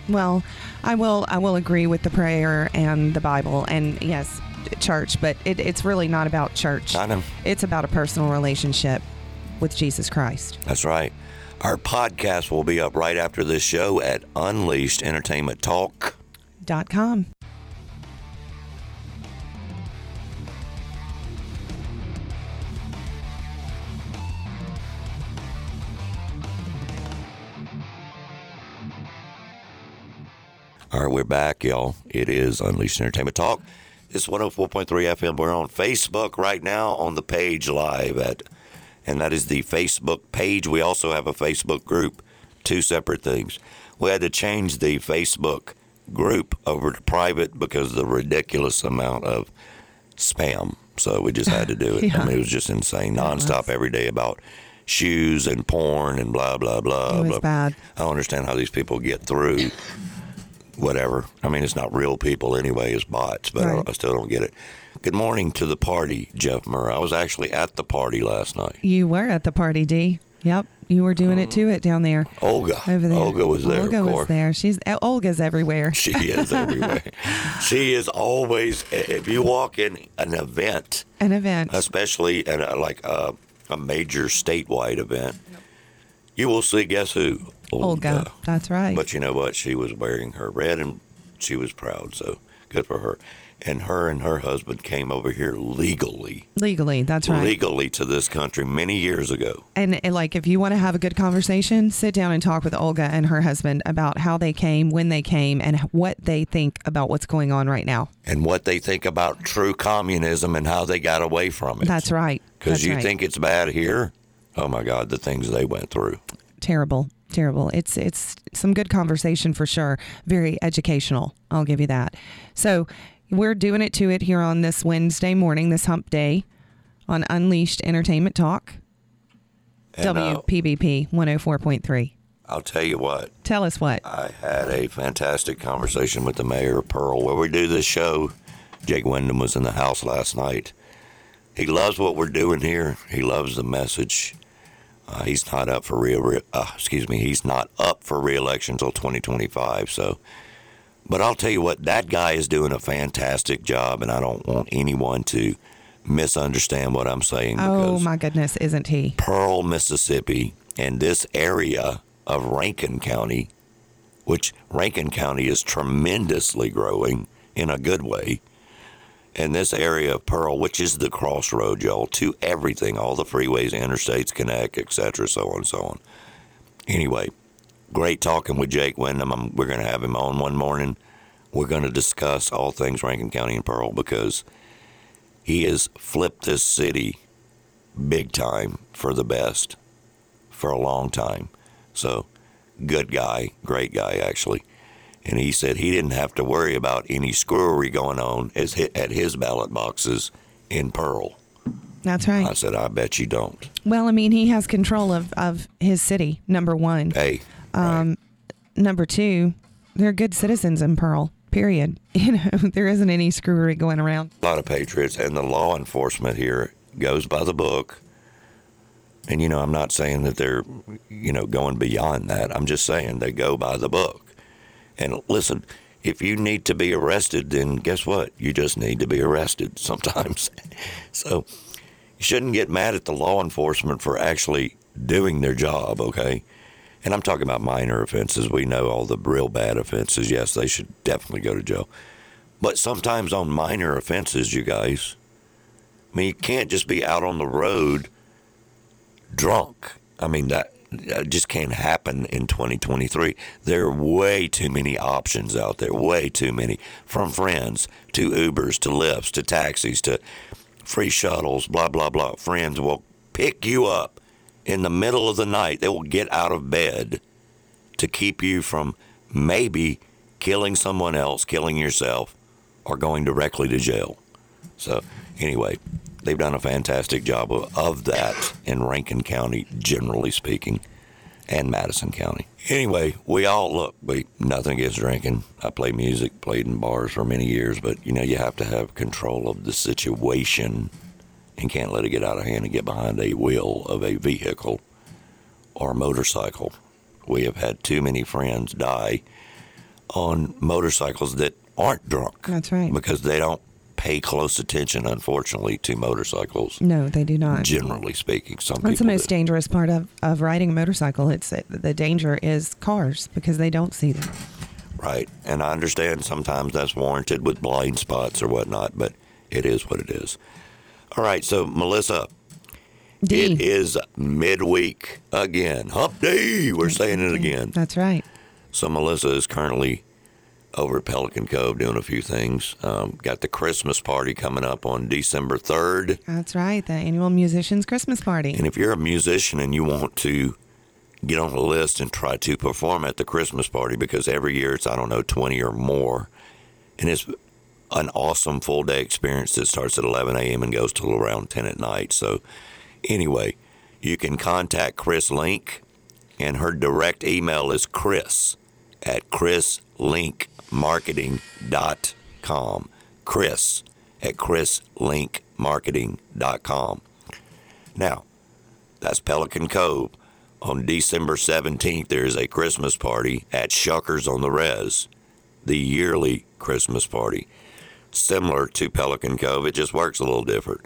Well, I will. I will agree with the prayer and the Bible, and yes, church. But it, it's really not about church. I know. It's about a personal relationship with Jesus Christ. That's right. Our podcast will be up right after this show at Unleashed All right, we're back, y'all. It is Unleashed Entertainment Talk. It's 104.3 FM. We're on Facebook right now on the page live at, and that is the Facebook page. We also have a Facebook group, two separate things. We had to change the Facebook group over to private because of the ridiculous amount of spam. So we just had to do it. (laughs) I Yeah. mean, it was just insane, nonstop every day about shoes and porn and blah blah blah. It was blah. bad. I don't understand how these people get through. Whatever. I mean, it's not real people anyway; it's bots. But I, Right. I still don't get it. Good morning to the party, Jeff Murray. I was actually at the party last night. You were at the party, D. Yep, you were doing it to it down there. Olga. Over there. Olga was there. Olga was there. She's uh, Olga's everywhere. She is everywhere. (laughs) she is always. If you walk in an event, An event. especially at a, like a, a major statewide event, you will see. Guess who? Olga. That's right. But you know what? She was wearing her red and she was proud. So good for her. And her and her husband came over here legally, Legally, that's right. legally to this country many years ago. And, and, like, if you want to have a good conversation, sit down and talk with Olga and her husband about how they came, when they came, and what they think about what's going on right now. And what they think about true communism and how they got away from it. That's right. Because you right. think it's bad here. Oh my God, the things they went through. terrible, terrible. It's it's some good conversation for sure. Very educational. I'll give you that. So we're doing it to it here on this Wednesday morning, this Hump Day, on Unleashed Entertainment Talk, And, uh, WPBP one hundred four point three. I'll tell you what, Tell us what. I had a fantastic conversation with the mayor of Pearl where we do this show. Jake Windham was in the house last night. He loves what we're doing here. He loves the message. Uh, he's not up for re, re uh, excuse me, he's not up for reelection until 2025. So, but I'll tell you what, that guy is doing a fantastic job, and I don't want anyone to misunderstand what I'm saying Oh my goodness, isn't he? Pearl, Mississippi, and this area of Rankin County, which Rankin County is tremendously growing in a good way. And this area of Pearl, which is the crossroad, y'all, to everything, all the freeways, interstates connect, etc., so on and so on. Anyway, great talking with Jake Windham. I'm, we're going to have him on one morning. We're going to discuss all things Rankin County and Pearl because he has flipped this city big time for the best for a long time. So, good guy, great guy, actually. And he said he didn't have to worry about any screwery going on as at his ballot boxes in Pearl. That's right. I said, I bet you don't. Well, I mean, he has control of, of his city, number one. Hey, Um, Number two, they're good citizens in Pearl, period. (laughs) You know, there isn't any screwery going around. a lot of patriots, and the law enforcement here goes by the book. And you know, I'm not saying that they're, you know, going beyond that. I'm just saying they go by the book. And listen, if you need to be arrested, then guess what? You just need to be arrested (laughs) sometimes. so you shouldn't get mad at the law enforcement for actually doing their job, okay? And I'm talking about minor offenses. We know all the real bad offenses. Yes, they should definitely go to jail. But sometimes on minor offenses, you guys, I mean, you can't just be out on the road drunk. I mean, that, Uh, just can't happen in 2023. There are way too many options out there, way too many. From friends to Ubers to Lyfts to taxis to free shuttles, blah, blah, blah. Friends will pick you up in the middle of the night. They will get out of bed to keep you from maybe killing someone else, killing yourself, or going directly to jail. So, anyway, they've done a fantastic job of, of that in Rankin County, generally speaking, and Madison County. Anyway, we all look, we nothing against drinking. I play music, played in bars for many years, but you know, you have to have control of the situation and can't let it get out of hand and get behind a wheel of a vehicle or motorcycle. We have had too many friends die on motorcycles that aren't drunk That's right. because they don't pay close attention, unfortunately, to motorcycles. No, they do not. Generally speaking, some That's the most dangerous part of, of riding a motorcycle. It's uh, the danger is cars because they don't see them. Right. And I understand sometimes that's warranted with blind spots or whatnot, but it is what it is. All right. So, Melissa, D. it is midweek again. Hump day. We're saying it again. That's right. So, Melissa is currently over at Pelican Cove doing a few things. Um, got the Christmas party coming up on December 3rd. That's right. The annual musicians Christmas party. And if you're a musician and you want to get on the list and try to perform at the Christmas party, because every year it's, I don't know, 20 or more, and it's an awesome full day experience that starts at 11 a.m. and goes till around 10 at night. So, anyway, you can contact Chris Link, and her direct email is chris at chrislinkmarketing.com. Chris at chrislinkmarketing.com. Now, that's Pelican Cove. On December 17th, there is a Christmas party at Shuckers on the Res, the yearly Christmas party. Similar to Pelican Cove, it just works a little different.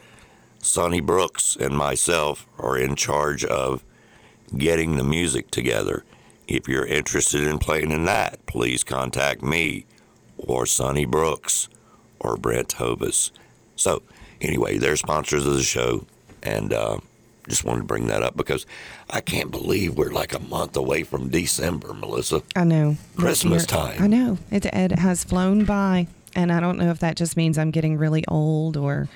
Sonny Brooks and myself are in charge of getting the music together. If you're interested in playing in that, please contact me or Sonny Brooks or Brent Hovis. So, anyway, they're sponsors of the show, and uh, just wanted to bring that up because I can't believe we're like a month away from December, Melissa. I know. Christmas time. I know. It, it has flown by. And I don't know if that just means I'm getting really old or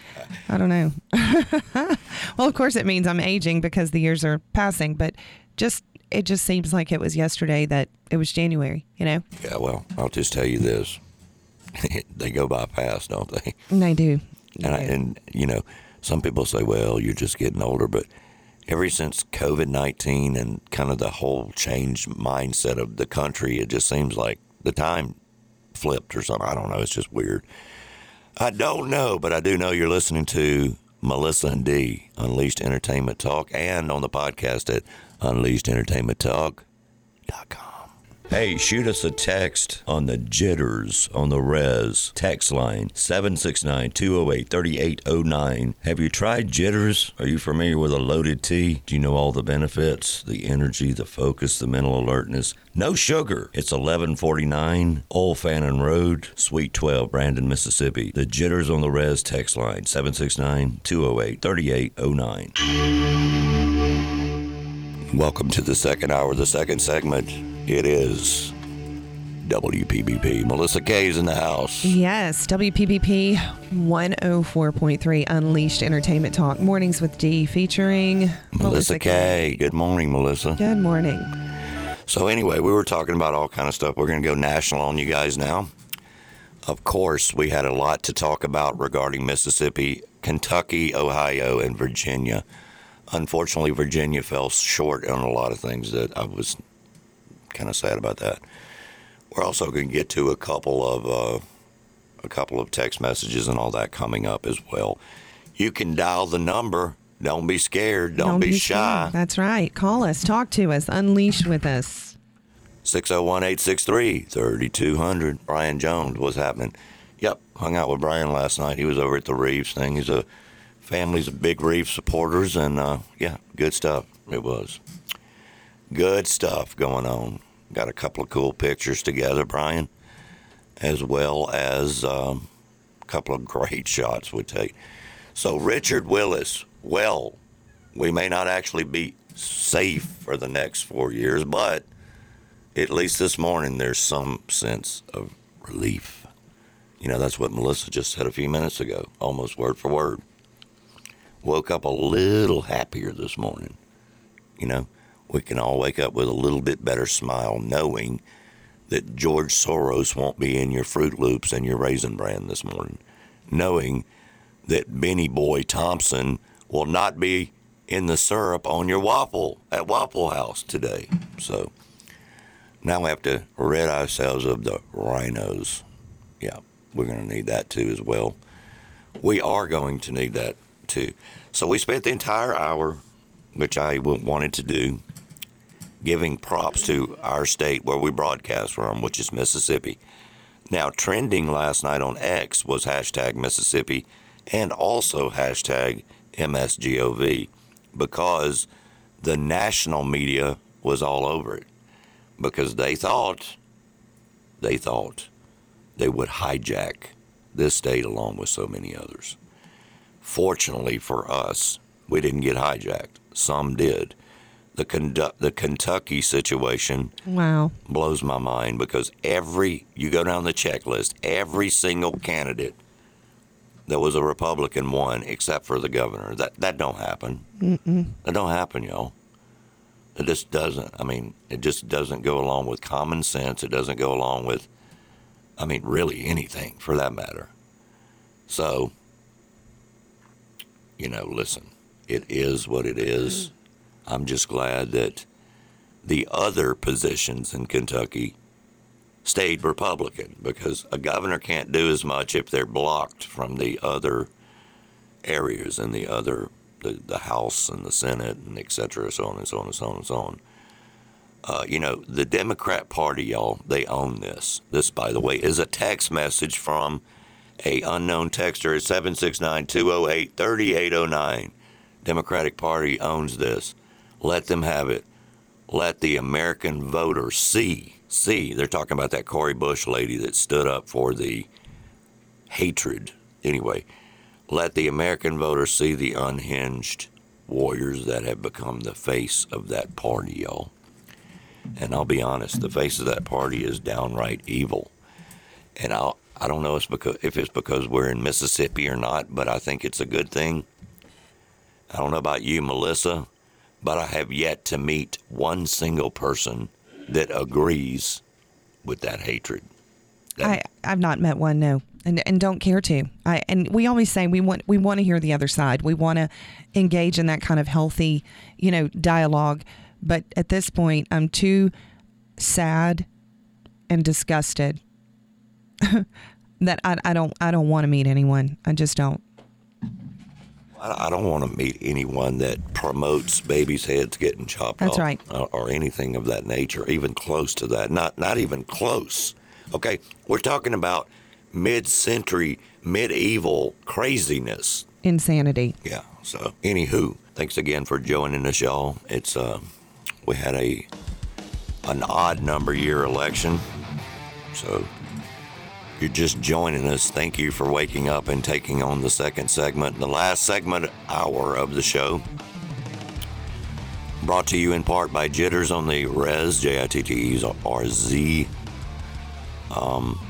I don't know. (laughs) well, of course it means I'm aging because the years are passing, but just it just seems like it was yesterday that it was January, you know? Yeah, well, I'll just tell you this. (laughs) they go by fast, don't they? They do. And, I, and you know, some people say, well, you're just getting older, but ever since COVID 19 and kind of the whole changed mindset of the country, it just seems like the time flipped or something. I don't know. It's just weird. I don't know, but I do know you're listening to Melissa and D, Unleashed Entertainment Talk, and on the podcast at unleashedentertainmenttalk.com. Hey, shoot us a text on the jitters on the res text line 769 208 3809. Have you tried jitters? Are you familiar with a loaded tea? Do you know all the benefits? The energy, the focus, the mental alertness. No sugar. It's 1149 Old Fannin Road, Suite 12, Brandon, Mississippi. The jitters on the res text line 769 208 3809. Welcome to the second hour, the second segment. It is WPBP. Melissa K's in the house. Yes, WPBP 104.3 Unleashed Entertainment Talk. Mornings with D featuring Melissa K. Good morning, Melissa. Good morning. So anyway, we were talking about all kind of stuff. We're going to go national on you guys now. Of course, we had a lot to talk about regarding Mississippi, Kentucky, Ohio, and Virginia. Unfortunately, Virginia fell short on a lot of things that I was kind of sad about that. We're also going to get to a couple of uh, a couple of text messages and all that coming up as well. You can dial the number. Don't be scared. Don't, be, shy. scared. That's right. Call us, talk to us, unleash with us. 601 863 3200. Brian Jones, what's happening? Yep, hung out with Brian last night. He was over at the Reeves thing. He's a family's of big Reeves supporters, and uh, yeah, good stuff. It was good stuff going on. Got a couple of cool pictures together, Brian, as well as um, a couple of (laughs) great shots we take. So Richard Willis, well, we may not actually be safe for the next four years, but at least this morning, there's some sense of relief. You know, that's what Melissa just said a few minutes ago, almost word for word. Woke up a little happier this morning. You know, we can all wake up with a little bit better smile knowing that George Soros won't be in your Fruit Loops and your Raisin Bran this morning. Knowing that Bennie Boy Thompson will not be in the syrup on your waffle at Waffle House today. So, now we have to rid ourselves of the RINOs. Yeah, we're going to need that too as well. We are going to need that too. So we spent the entire hour, which I wanted to do, giving props to our state where we broadcast from, which is Mississippi. Now, trending last night on X was hashtag Mississippi and also hashtag MSGOV because the national media was all over it because they thought they thought they would hijack this state along with so many others. Fortunately for us, we didn't get hijacked. Some did. The condu- the Kentucky situation wow blows my mind because every you go down the checklist, every single candidate that was a Republican won except for the governor. That that don't happen. Mm-mm. That don't happen, y'all. It just doesn't. I mean, it just doesn't go along with common sense. It doesn't go along with, I mean, really anything for that matter. So, you know, listen, it is what it is. I'm just glad that the other positions in Kentucky stayed Republican because a governor can't do as much if they're blocked from the other areas and the other the, the House and the Senate and et cetera, so on and so on and so on and so on. Uh, you know, the Democrat Party, y'all, they own this. This, by the way, is a text message from a unknown texter at 769-208-3809. Democratic Party owns this. Let them have it. Let the American voter see, see. They're talking about that Cori Bush lady that stood up for the hatred. Anyway, let the American voter see the unhinged warriors that have become the face of that party, y'all. And I'll be honest, the face of that party is downright evil. And I'll, I don't know if it's, because, we're in Mississippi or not, but I think it's a good thing. I don't know about you, Melissa, but I have yet to meet one single person that agrees with that hatred. I, I've not met one, no and and don't care to. I and we always say we want we want to hear the other side. We want to engage in that kind of healthy, you know, dialogue. But at this point, I'm too sad and disgusted (laughs) that I, I don't I don't want to meet anyone. I just don't. I don't want to meet anyone that promotes babies' heads getting chopped That's off. right. Or, or anything of that nature, even close to that. Not not even close. Okay, we're talking about mid-century medieval craziness. Insanity. Yeah. So, anywho, thanks again for joining us, y'all. It's uh, we had a an odd number year election, so you're just joining us. Thank you for waking up and taking on the second segment, the last segment hour of the show. Brought to you in part by Jitterz on the Res, J I T T E R Z Um,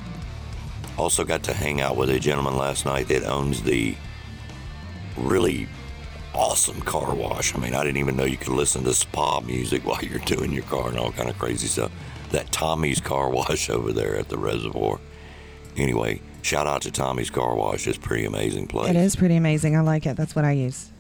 also got to hang out with a gentleman last night that owns the really awesome car wash. I mean, I didn't even know you could listen to spa music (laughs) while you're doing your car and all kind of crazy stuff. That Tommy's Car Wash (laughs) over there at the reservoir. Anyway, shout out to Tommy's Car Wash. It's pretty amazing place. It is pretty amazing. I like it. That's what I use.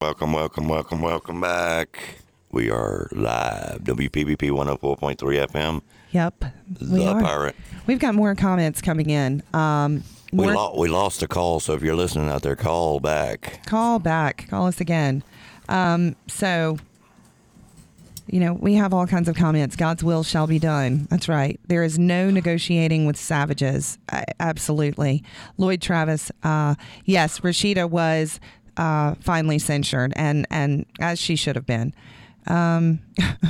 Welcome, welcome, welcome, welcome back. We are live. WPBP 104.3 FM. Yep. The we are. Pirate. We've got more comments coming in. Um, We, lo- we lost a call, so if you're listening out there, call back. call back. Call us again. Um, so, you know, we have all kinds of comments. God's will shall be done. That's right. There is no negotiating with savages. I, absolutely. Lloyd Travis, uh, yes, Rashida was uh, finally censured, and, and as she should have been. Um,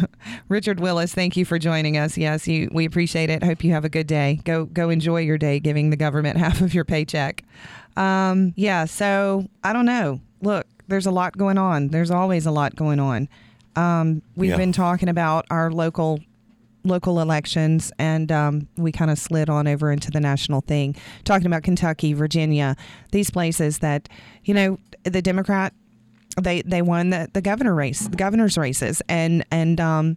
(laughs) Richard Willis, thank you for joining us. Yes, you, we appreciate it. Hope you have a good day. Go go enjoy your day, giving the government (laughs) half of your paycheck. Um, yeah, so I don't know. Look, there's a lot going on. There's always a lot going on. Um, we've Yeah. been talking about our local local elections, and um, we kind of slid on over into the national thing, talking about Kentucky, Virginia, these places that you know the Democrat they they won the, the governor race, the governor's races, and and um,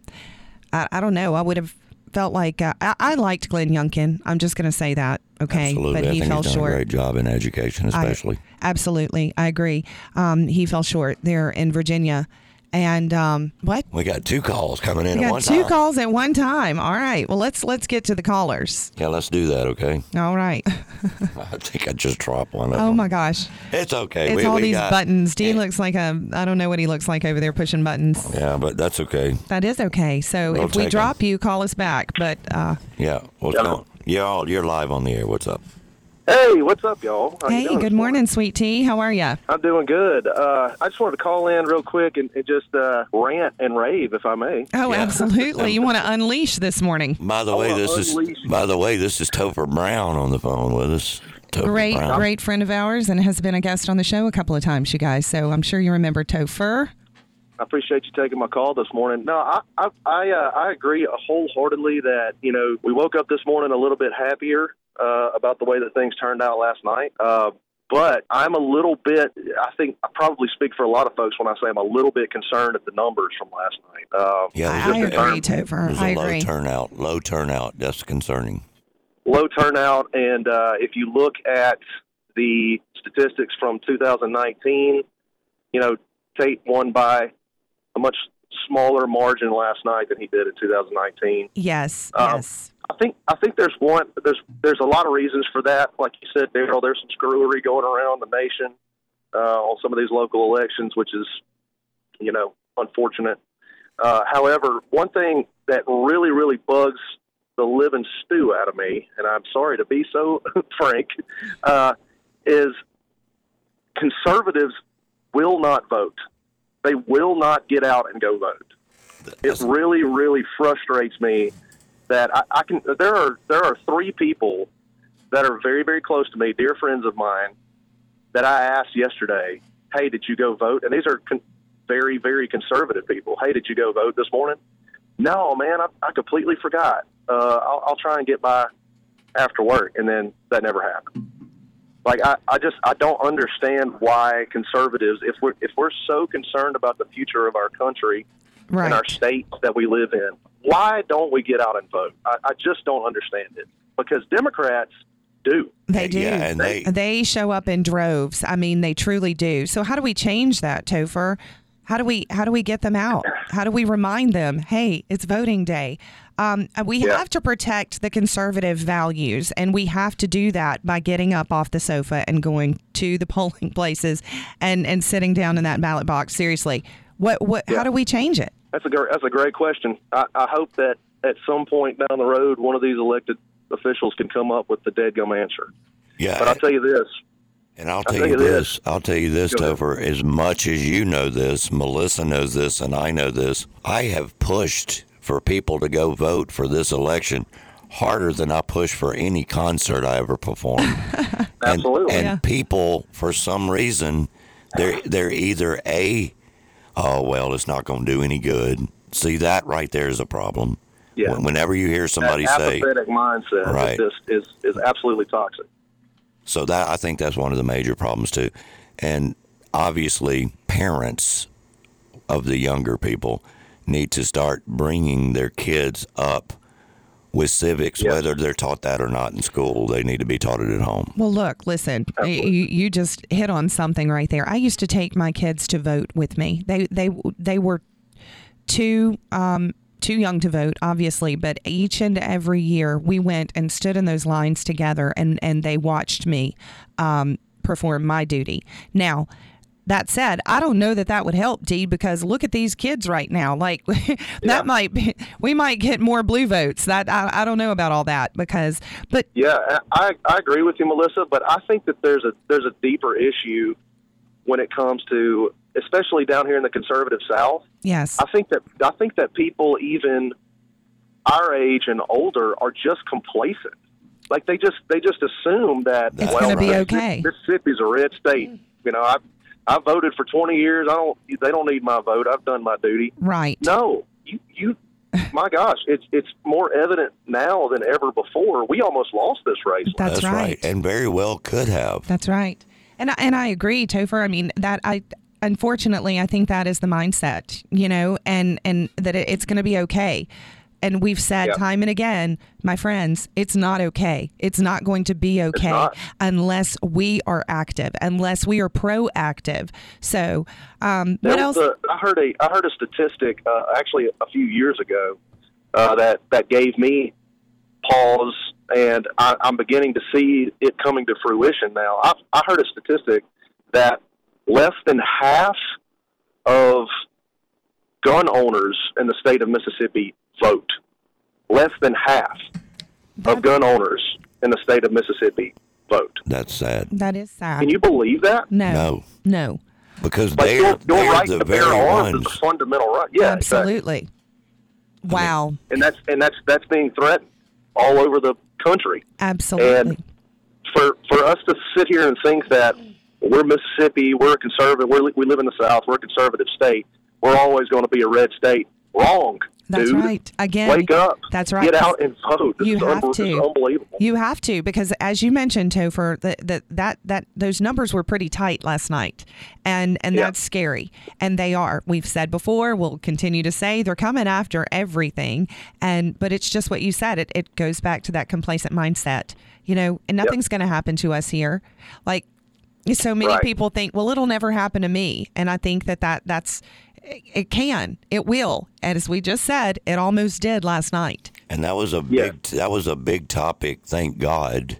I, I don't know. I would have felt like uh, I, I liked Glenn Youngkin. I'm just going to say that, okay? Absolutely. But I he fell short. a great job in education, I- especially. absolutely, I agree. Um, he fell short there in Virginia, and um, what? we got two calls coming in We at got one two time. calls at one time. All right. Well, let's let's get to the callers. Yeah, let's do that, okay? All right. (laughs) (laughs) I think I just dropped one of Oh them. my gosh. It's okay. It's we, all we these got- buttons. Dean looks like a I don't know what he looks like over there pushing buttons. Yeah, but that's okay. That is okay. So We'll if we take 'em. drop you, call us back. But uh, Yeah. What's going Y'all, you're live on the air. What's up? Hey, what's up, y'all? How hey, doing good this morning, sweet tea. How are you? I'm doing good. Uh, I just wanted to call in real quick and, and just uh, rant and rave, if I may. Oh, absolutely. You want to unleash this morning? By the way, this unleash. is by the way, this is Topher Brown on the phone with us. Topher Great, Brown. great friend of ours, and has been a guest on the show a couple of times, you guys. So I'm sure you remember Topher. I appreciate you taking my call this morning. No, I I I, uh, I agree wholeheartedly that you know we woke up this morning a little bit happier uh, about the way that things turned out last night. Uh, but I'm a little bit. I think I probably speak for a lot of folks when I say I'm a little bit concerned at the numbers from last night. Uh, Yeah, I there's a- agree, Topher. There's I a low turnout. Low turnout. That's concerning. low turnout, and uh, if you look at the statistics from 2019, you know Tate won by a much smaller margin last night than he did in 2019. Yes, Um, yes. I think I think there's one there's there's a lot of reasons for that. Like you said, Daryl, there's some screwery going around the nation uh, on some of these local elections, which is you know unfortunate. Uh, however, one thing that really really bugs the living stew out of me, and I'm sorry to be so (laughs) frank, uh, is conservatives will not vote. They will not get out and go vote. It really, really frustrates me that I, I can. There are there are three people that are very, very close to me, dear friends of mine, that I asked yesterday, "Hey, did you go vote?" And these are con- very, very conservative people. Hey, did you go vote this morning? No, man, I, I completely forgot. Uh, I'll, I'll try and get by after work, and then that never happened. Like I, I just I don't understand why conservatives, if we're if we're so concerned about the future of our country Right. and our states that we live in, why don't we get out and vote? I, I just don't understand it because Democrats do. They do. Yeah, and they- they show up in droves. I mean, they truly do. So how do we change that, Topher? How do we how do we get them out? How do we remind them, hey, it's voting day? Um, we Yeah. have to protect the conservative values, and we have to do that by getting up off the sofa and going to the (laughs) polling places and and sitting down in that ballot box. Seriously, what what? How do we change it? That's a gr- that's a great question. I, I hope that at some point down the road, one of these elected officials can come up with the dead gum answer. Yeah. But I'll tell you this: And I'll I'll tell tell you you this. this. I'll tell you this, Go. Topher. As much as you know this, Melissa knows this, and I know this. I have pushed for people to go vote for this election harder than I push for any concert I ever performed. (laughs) and, Absolutely. And Yeah. people, for some reason, they're they're either a, oh well, it's not going to do any good. See that right there is a problem. Yeah. Whenever you hear somebody that say, apathetic mindset Right. is, is is absolutely toxic. So that I think that's one of the major problems too, and obviously parents of the younger people need to start bringing their kids up with civics, whether they're taught that or not in school. They need to be taught it at home. Well, look, listen, you, you just hit on something right there. I used to take my kids to vote with me. They they they were too um, too young to vote, obviously, but each and every year we went and stood in those lines together, and and they watched me um, perform my duty. Now. That said, I don't know that that would help, Dee, because look at these kids right now. Like (laughs) that might be, we might get more blue votes. That I, I don't know about all that because, but Yeah, I I agree with you, Melissa, but I think that there's a there's a deeper issue when it comes to especially down here in the conservative South. yes, I think that I think that people even our age and older are just complacent. Like they just they just assume that It's well, gonna be okay. Mississippi's a red state. You know, I I voted for 20 years. I don't they don't need my vote. I've done my duty. right. No, you you my gosh, it's it's more evident now than ever before. We almost lost this race. That's right. and very well could have. That's right. And I- and I agree, Topher. I mean that I unfortunately I think that is the mindset, you know, and and that it's going to be okay. And we've said Yeah. time and again, my friends, it's not okay. It's not going to be okay unless we are active, unless we are proactive. So, um, what else? a, I heard a I heard a statistic uh, actually a few years ago uh, that that gave me pause, and I, I'm beginning to see it coming to fruition now. I, I heard a statistic that less than half of gun owners in the state of Mississippi vote. Less than half of gun owners in the state of Mississippi vote. That's sad. that is sad. Can you believe that? no, No, no, because Like they're, your, your they're right the to very bear arms ones. is a fundamental right. Yeah, exactly. absolutely. Wow, and that's and that's that's being threatened all over the country. absolutely. And For for us to sit here and think that we're Mississippi, we're a conservative, we're, we live in the South, we're a conservative state, we're always going to be a red state. Wrong, That's dude. right. Again, Wake up. That's right. Get out and vote. You have unbe- to. Unbelievable. You have to because, as you mentioned, Topher, that that that that those numbers were pretty tight last night, and and Yeah. that's scary. And they are. We've said before. We'll continue to say they're coming after everything. And but it's just what you said. It it goes back to that complacent mindset. You know, and nothing's going to happen to us here. Like so many Right. people think, well, it'll never happen to me, and I think that that that's it can, it will, and as we just said, it almost did last night. And that was a Yeah. big that was a big topic, thank God,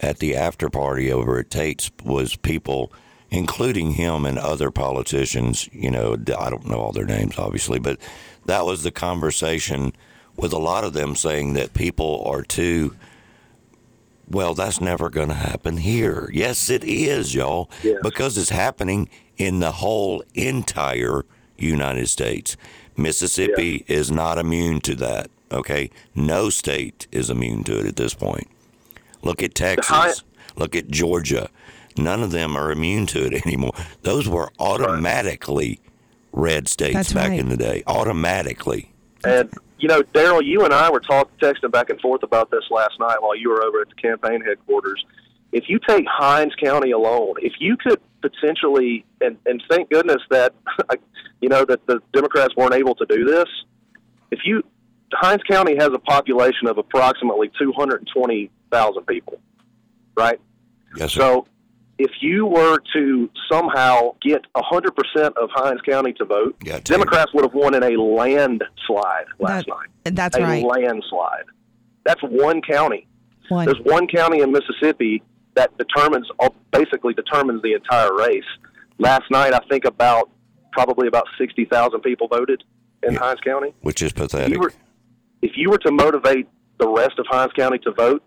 at the after party over at Tate's was people including him and other politicians, you know, I don't know all their names obviously, but that was the conversation with a lot of them saying that people are too well, that's never going to happen here. Yes, it is, y'all, Yes. because it's happening in the whole entire United States. Mississippi is not immune to that. Okay, no state is immune to it at this point. Look at Texas. high- Look at Georgia. None of them are immune to it (laughs) anymore. Those were automatically red states That's back right. in the day. Automatically. And you know, Daryl, you and I were talking, texting back and forth about this last night while you were over at the campaign headquarters. If you take Hinds County alone, if you could potentially, and, and thank goodness that (laughs) you know that the Democrats weren't able to do this. If you, Hinds County has a population of approximately two hundred twenty thousand people, right? Yes, sir. So, if you were to somehow get 100% of Hinds County to vote, Yeah, take- Democrats would have won in a landslide last That- night. That's a right. landslide. That's one county. One. There's one county in Mississippi that determines, basically determines the entire race. Last night, I think about probably about 60,000 people voted in Hinds County. Which is If pathetic. you, were, if you were to motivate the rest of Hinds County to vote,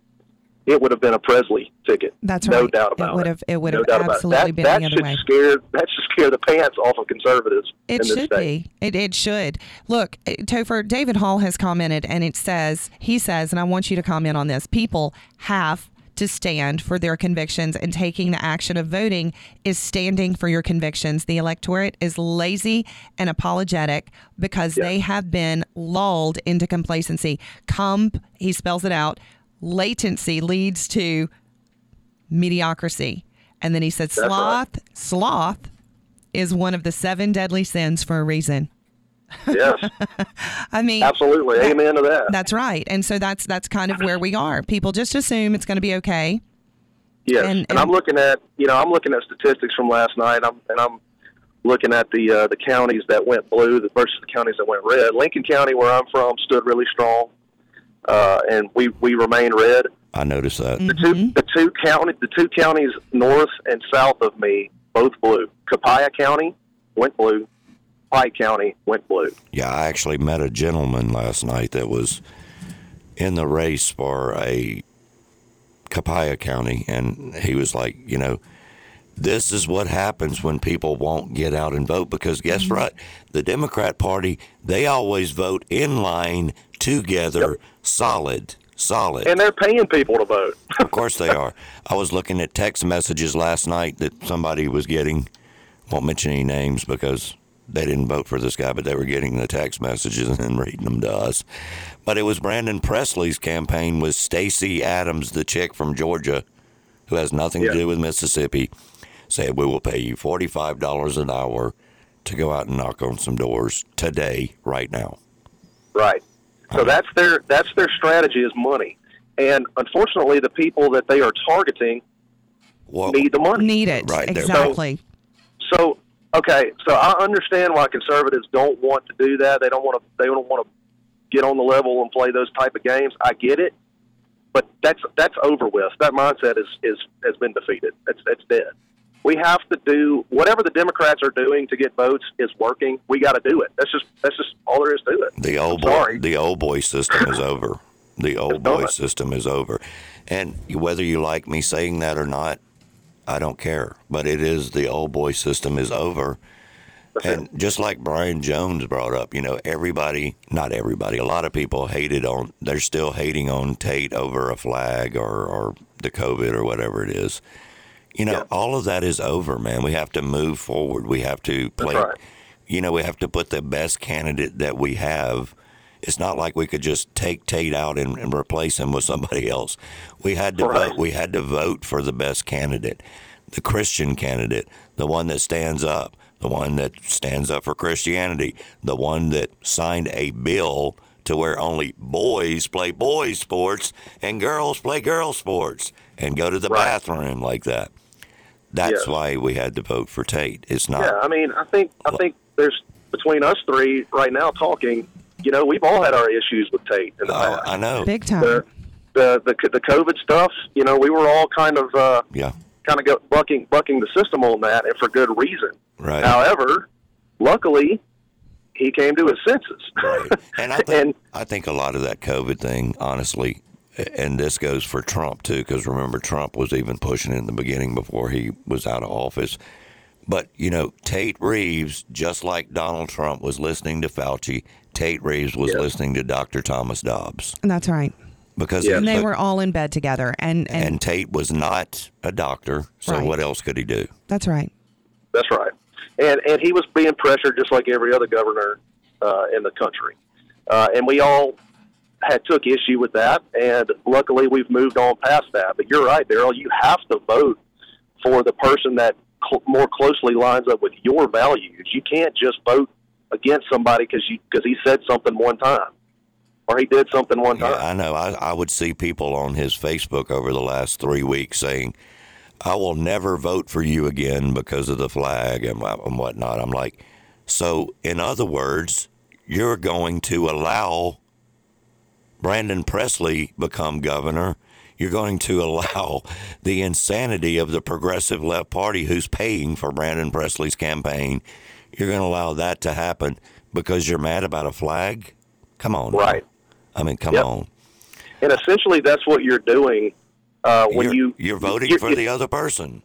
it would have been a Presley ticket. That's no right. doubt about it. Would have. It would No have doubt about it. absolutely that, been that the other should way. Scare, that should scare the pants off of conservatives It in this should state. be. It, it should. Look, uh, Topher, David Hall has commented, and it says, he says, and I want you to comment on this people have to stand for their convictions, and taking the action of voting is standing for your convictions. The electorate is lazy and apologetic because they have been lulled into complacency. Comp, he spells it out, latency leads to mediocrity. And then he said, That's right. sloth, sloth is one of the seven deadly sins for a reason. Yes, (laughs) I mean, absolutely. that- Amen to that. That's right. And so that's that's kind of where we are. People just assume it's going to be okay. Yes, And- and, and- I'm looking at you know I'm looking at statistics from last night. I'm and I'm looking at the uh, the counties that went blue versus the counties that went red. Lincoln County, where I'm from, stood really strong, uh, and we we remain red. I noticed that. The two the two county the two counties north and south of me both blue. Copiah County went blue. Pike County went blue. Yeah, I actually met a gentleman last night that was in the race for a Copiah County, and he was like, you know, this is what happens when people won't get out and vote because guess mm-hmm. what? The Democrat Party, they always vote in line together, solid, solid. And they're paying people to vote. (laughs) of course they are. I was looking at text messages last night that somebody was getting. Won't mention any names because they didn't vote for this guy, but they were getting the text messages (laughs) and reading them to us. But it was Brandon Presley's campaign with Stacey Abrams, the chick from Georgia, who has nothing Yeah. to do with Mississippi, said we will pay you forty five dollars an hour to go out and knock on some doors today, right now. Right. So uh-huh. that's their that's their strategy is money, and unfortunately, the people that they are targeting Well, need the money. Need it. Right, they're- exactly. So okay, so I understand why conservatives don't want to do that. They don't want to. They don't want to get on the level and play those type of games. I get it, but that's that's over with. That mindset is is has been defeated. It's it's dead. We have to do whatever the Democrats are doing to get votes is working. We got to do it. That's just that's just all there is to it. The old I'm boy, sorry. the old boy system is over. The old boy it. system is over, and whether you like me saying that or not, I don't care. But it is the old boy system is over. And just like Brian Jones brought up, you know, everybody, not everybody, a lot of people hated on, they're still hating on Tate over a flag or, or the COVID or whatever it is. You know, Yeah. all of that is over, man. We have to move forward. We have to play, right. you know, we have to put the best candidate that we have. It's not like we could just take Tate out and, and replace him with somebody else. We had to Right. vote. We had to vote for the best candidate, the Christian candidate, the one that stands up, the one that stands up for Christianity, the one that signed a bill to where only boys play boys sports and girls play girls sports and go to the Right. bathroom like that. That's Yeah. why we had to vote for Tate. It's not. Yeah, I mean, I think I think there's between us three right now talking. You know, we've all had our issues with Tate in the Oh, past. I know. Big time. The, the the the COVID stuff. You know, we were all kind of uh, Yeah. kind of go, bucking bucking the system on that, and for good reason. Right. However, luckily, he came to his senses. Right. And I (laughs) think And- I think a lot of that COVID thing, honestly, and this goes for Trump too, because remember Trump was even pushing it in the beginning before he was out of office. But you know, Tate Reeves, just like Donald Trump was listening to Fauci, Tate Reeves was Yeah. listening to Dr. Thomas Dobbs That's right. because Yeah. And they but- were all in bed together. And and, and Tate was not a doctor, so Right. what else could he do? that's right. That's right. And and he was being pressured just like every other governor uh, in the country. Uh, and we all had took issue with that. And luckily, we've moved on past that. But you're right, Daryl. You have to vote for the person that cl- more closely lines up with your values. You can't just vote against somebody because you because he said something one time or he did something one time. Yeah, I know. I, I would see people on his Facebook over the last three weeks saying, I will never vote for you again because of the flag and, and whatnot. I'm like, so in other words, you're going to allow Brandon Presley become governor. You're going to (laughs) allow the insanity of the progressive left party who's paying for Brandon Presley's campaign. You're going to allow that to happen because you're mad about a flag? Come on. now. Right. I mean, come Yep. on. And essentially, that's what you're doing Uh, when you're, you you're voting you're- for the other person.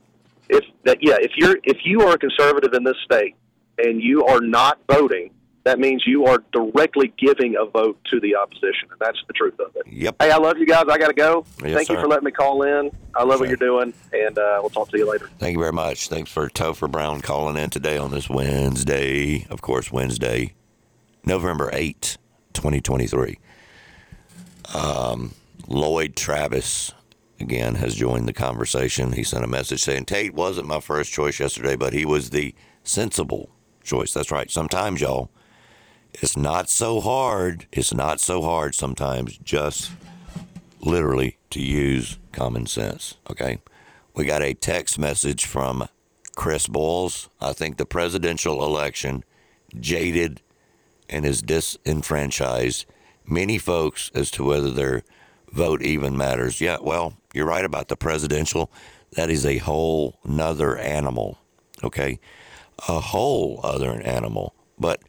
if that yeah if you're if you are a conservative in this state and you are not voting that means you are directly giving a vote to the opposition and that's the truth of it yep hey i love you guys i gotta go Yes, thank you for letting me call in i love what you're doing and uh, we'll talk to you later Thank you very much. Thanks for Topher Brown calling in today on this Wednesday. Of course, Wednesday, November 8th, 2023. Um, Lloyd Travis, again, has joined the conversation. He sent a message saying, Tate wasn't my first choice yesterday, but he was the sensible choice. That's right. Sometimes, y'all, it's not so hard. It's not so hard sometimes just literally to use common sense. Okay. We got a text message from Chris Bowles. I think the presidential election jaded and is disenfranchised many folks as to whether their vote even matters. Yeah, well, you're right about the presidential. That is a whole nother animal. Okay. A whole other animal. But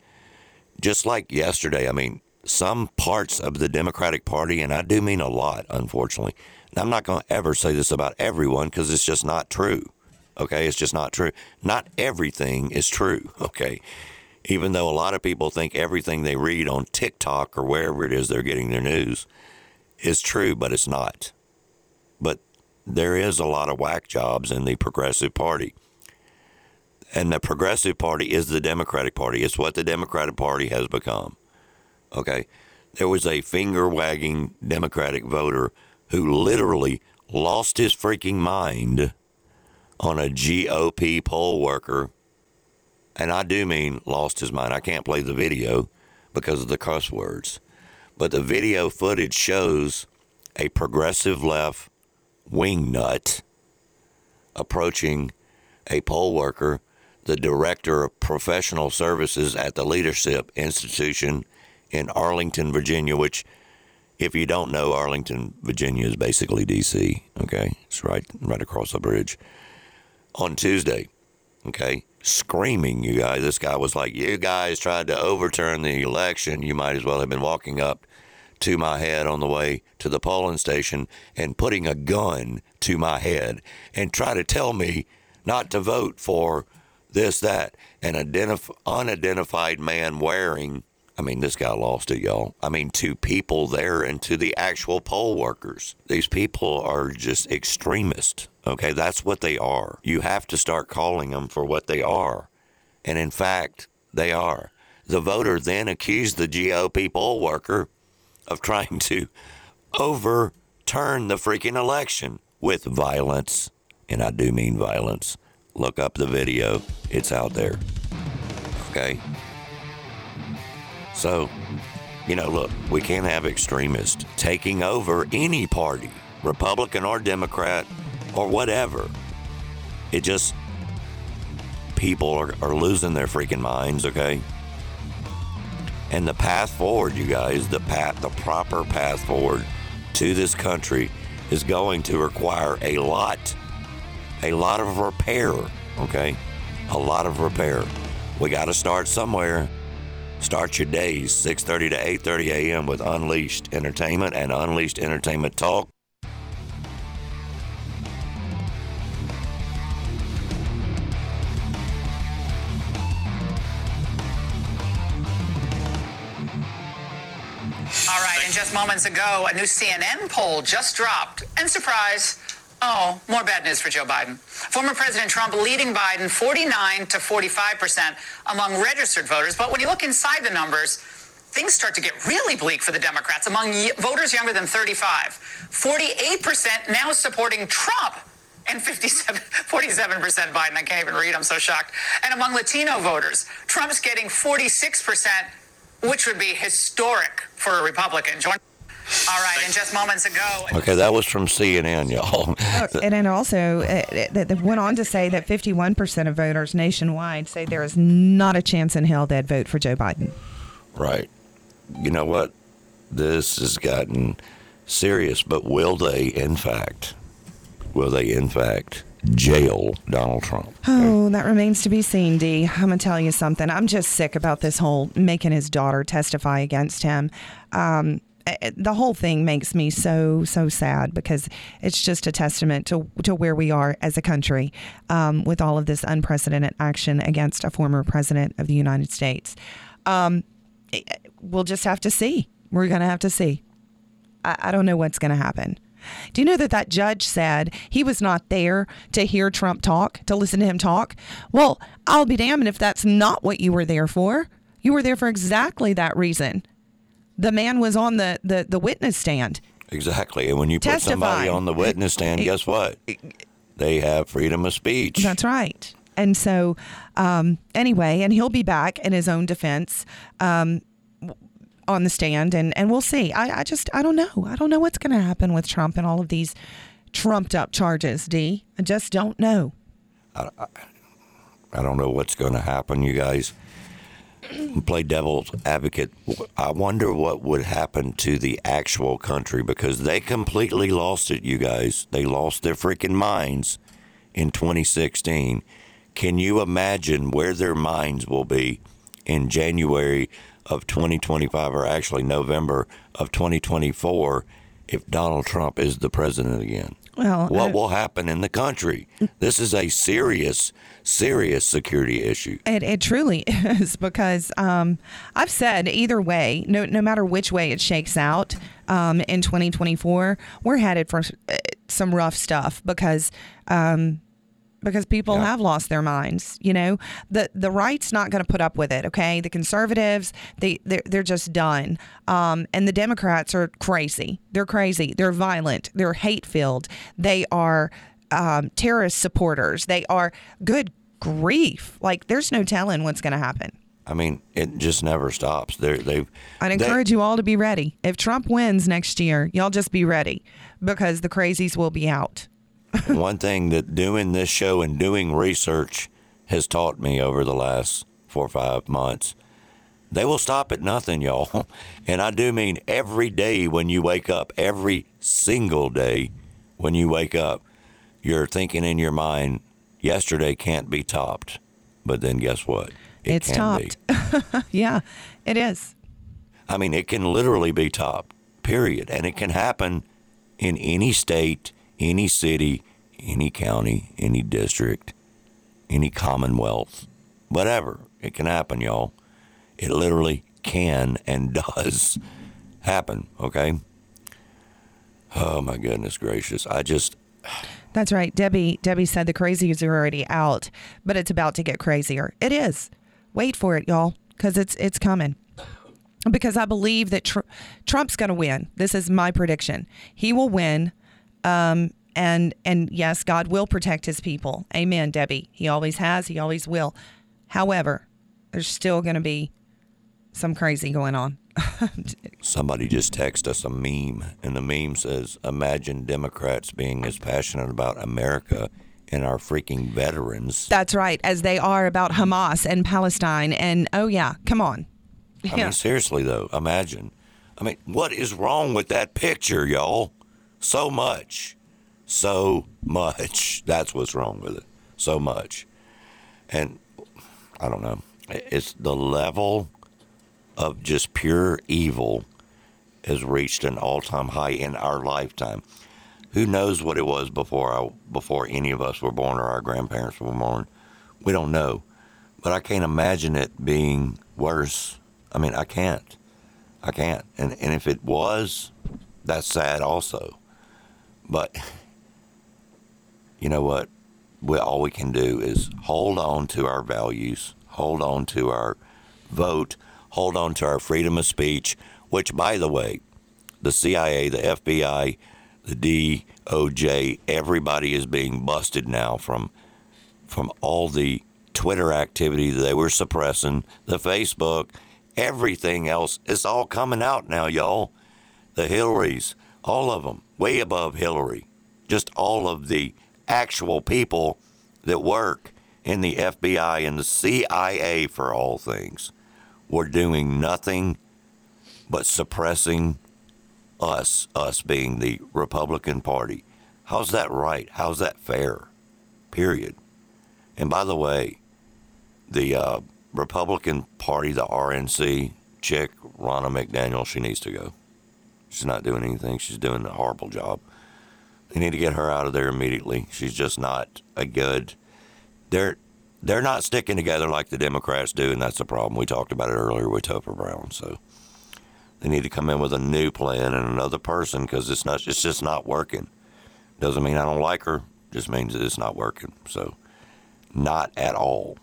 just like yesterday, I mean, some parts of the Democratic Party, and I do mean a lot, unfortunately. And I'm not going to ever say this about everyone because it's just not true. Okay, it's just not true. Not everything is true. (laughs) Okay, even though a lot of people think everything they read on TikTok or wherever it is they're getting their news is true, but it's not. But there is a lot of whack jobs in the Progressive Party. And the Progressive Party is the Democratic Party. It's what the Democratic Party has become. Okay. There was a finger wagging Democratic voter who literally lost his freaking mind on a GOP poll worker. And I do mean lost his mind. I can't play the video because of the cuss words. But the video footage shows a progressive left wingnut approaching a poll worker, the director of professional services at the Leadership Institution in Arlington, Virginia, which, if you don't know, Arlington, Virginia is basically D.C. Okay, it's right right across the bridge. On Tuesday, okay, screaming, you guys. This guy was like, "You guys tried to overturn the election. You might as well have been walking up to my head on the way to the polling station and putting a gun to my head and try to tell me not to vote for this, that, an identif- unidentified man wearing. I mean, this guy lost it, y'all. I mean, to people there and to the actual poll workers. These people are just extremists. Okay, that's what they are. You have to start calling them for what they are. And in fact, they are. The voter then accused the GOP poll worker of trying to overturn the freaking election with violence. And I do mean violence. Look up the video, it's out there. Okay? So, you know, look, we can't have extremists taking over any party, Republican or Democrat or whatever. It just, people are, are losing their freaking minds, okay? And the path forward, you guys, the path, the proper path forward to this country is going to require a lot, a lot of repair, okay? A lot of repair. We got to start somewhere. Start your days 6:30 to 8:30 a.m. with Unleashed Entertainment and Unleashed Entertainment Talk. All right, and just moments ago, a new CNN poll just dropped. And surprise, oh, more bad news for Joe Biden. Former President Trump leading Biden 49 to 45% among registered voters. But when you look inside the numbers, things start to get really bleak for the Democrats among voters younger than 35. 48% now supporting Trump and 57, (laughs) 47% Biden. I can't even read. I'm so shocked. And among Latino voters, Trump's getting 46%, which would be historic for a Republican. Join- All right, and just moments ago, Okay, that was from CNN, y'all. And then also, uh, it, it went on to say that 51% of voters nationwide say there is not a chance in hell they'd vote for Joe Biden. Right. You know what? This has gotten serious, but will they, in fact, will they, in fact, jail Donald Trump? Oh, that remains to be seen, D. I'm going to tell you something. I'm just sick about this whole making his daughter testify against him. Um, the whole thing makes me so so sad because it's just a testament to to where we are as a country um, with all of this unprecedented action against a former president of the United States. Um, eh, we'll just have to see. We're gonna have to see. I, I don't know what's gonna happen. Do you know that that judge said he was not there to hear Trump talk, to listen to him talk? Well, I'll be damned if that's not what you were there for. You were there for exactly that reason. The man was on the, the, the witness stand. Exactly. And when you put somebody on the witness stand, guess what? They have freedom of speech. That's right. And so, um, anyway, and he'll be back in his own defense um, on the stand, and, and we'll see. I, I just, I don't know. I don't know what's going to happen with Trump and all of these trumped up charges, D. I just don't know. I, I, I don't know what's going to happen, you guys. Play devil's advocate. I wonder what would happen to the actual country because they completely lost it, you guys. They lost their freaking minds in 2016. Can you imagine where their minds will be in January of 2025 or actually November of 2024 if Donald Trump is the president again? Well, what I- will happen in the country? This is a serious, serious security issue. It, it truly (laughs) is because um, I've said either way, no, no matter which way it shakes out um, in 2024, we're headed for uh, some rough stuff because um, because people have lost their minds. You know, the the right's not going to put up with it. Okay, the conservatives they they're, they're just done, um, and the Democrats are crazy. They're crazy. They're violent. They're hate filled. They are um, terrorist supporters. They are good grief. Like there's no telling what's going to happen. I mean, it just never stops. They're, they've. I'd encourage you all to be ready. If Trump wins next year, y'all just be ready because the crazies will be out. (laughs) one thing that doing this show and doing research has taught me over the last four or five months. They will stop at nothing, y'all. (laughs) And I do mean every day when you wake up, every single day when you wake up, you're thinking in your mind, yesterday can't be topped. But then guess what? It it's topped. (laughs) yeah, it is. I mean, it can literally be topped, period. And it can happen in any state, any city, any county, any district, any commonwealth, whatever. It can happen, y'all. It literally can and (laughs) does happen, okay? Oh, my goodness gracious. I just, That's right. Debbie Debbie said the crazies are already out, but it's about to get crazier. It is. Wait for it, y'all, because it's it's coming. Because I believe that tr- Trump's going to win. This is my prediction. He will win, um, and and yes, God will protect His people. Amen, Debbie. He always has. He always will. However, there's still going to be some crazy going on. (laughs) somebody just texted us a meme, and the meme says, Imagine Democrats being as passionate about America and our freaking veterans That's right, as they are about Hamas and Palestine. And oh yeah, come on. I mean, (laughs) seriously though, imagine. I mean, what is wrong with that picture, y'all? So much. So much. (laughs) That's what's wrong with it. So much. And I don't know. It's the level of just pure evil has reached an all-time high in our lifetime. Who knows what it was before I, before any of us were born or our grandparents were born? We don't know. But I can't imagine it being worse. I mean, I can't. I can't. And and if it was, that's sad also. But you know what? We, all we can do is hold on to our values, hold on to our vote, hold on to our freedom of speech, which, by the way, the CIA, the FBI, the DOJ, everybody is being busted now from from all the Twitter activity that they were suppressing, the Facebook, everything else. It's all coming out now, y'all. The Hillarys, all of them, way above Hillary. Just all of the actual people that work in the FBI and the CIA for all things were doing nothing but suppressing us, us being the Republican Party. How's that right? How's that fair? Period. And by the way, the uh, Republican Party, the RNC chick, Ronna McDaniel, she needs to go. She's not doing anything. She's doing a horrible job. They need to get her out of there immediately. She's just not a good. They're they're not sticking together like the Democrats do, and that's the problem. We talked about it earlier with Topher Brown. So they need to come in with a new plan and another person because it's not. It's just not working. Doesn't mean I don't like her. Just means that it's not working. So not at all.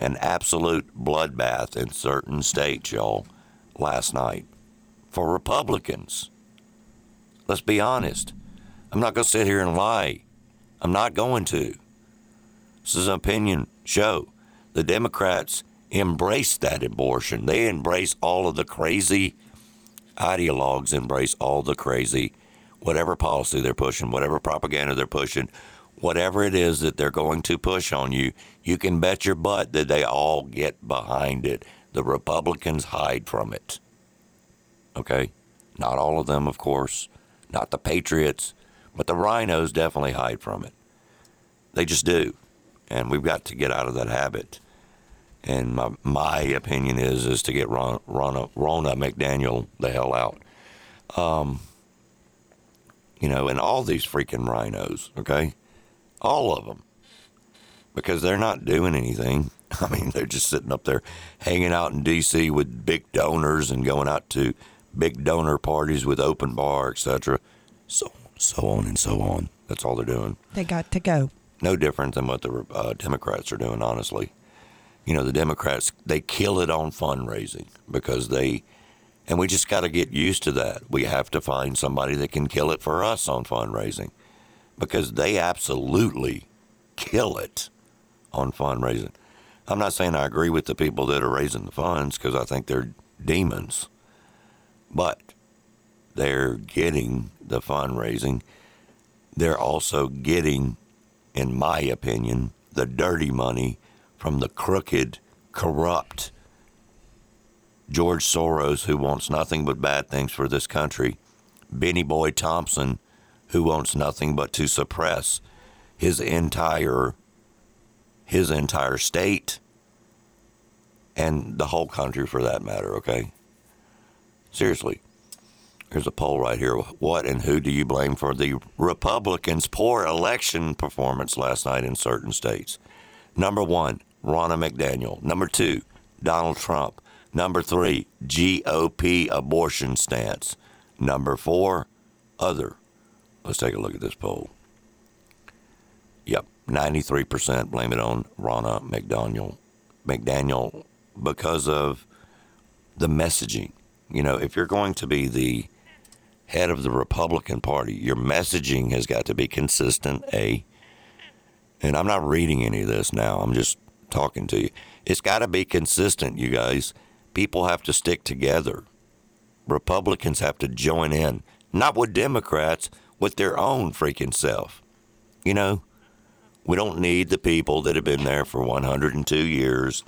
An absolute bloodbath in certain states, y'all, last night for Republicans. Let's be honest. I'm not going to sit here and lie. I'm not going to. This is an opinion show. The Democrats embrace that abortion. They embrace all of the crazy ideologues, embrace all the crazy, whatever policy they're pushing, whatever propaganda they're pushing, whatever it is that they're going to push on you, you can bet your butt that they all get behind it. The Republicans hide from it. Okay? Not all of them, of course, not the Patriots, but the RINOs definitely hide from it. They just do. And we've got to get out of that habit. And my, my opinion is is to get Rona, Ronna McDaniel the hell out. Um, you know, and all these freaking RINOs, okay? All of them. Because they're not doing anything. (laughs) I mean, they're just sitting up there hanging out in D.C. with big donors and going out to big donor parties with open bar, etc. So, so on and so on. That's all they're doing. They got to go. No different than what the uh, Democrats are doing, honestly. You know, the Democrats, they kill it on fundraising because they, and we just got to get used to that. We have to find somebody that can kill it for us on fundraising because they absolutely kill it on fundraising. I'm not saying I agree with the people that are raising the funds because I think they're demons, but they're getting the fundraising. They're also getting, in my opinion, the dirty money from the crooked, corrupt George Soros, who wants nothing but bad things for this country, Bennie Boy Thompson, who wants nothing but to suppress his entire his entire state and the whole country for that matter, okay? Seriously. Here's a poll right here. What and who do you blame for the Republicans' poor election performance last night in certain states? Number one, Ronna McDaniel. Number two, Donald Trump. Number three, GOP abortion stance. Number four, other. Let's take a look at this poll. Yep, 93% blame it on Ronna McDaniel. McDaniel because of the messaging. You know, if you're going to be the head of the Republican Party, your messaging has got to be consistent, A. And I'm not reading any of this now, I'm just talking to you. It's got to be consistent, you guys. People have to stick together. Republicans have to join in, not with Democrats, with their own freaking self. You know, we don't need the people that have been there for 102 years,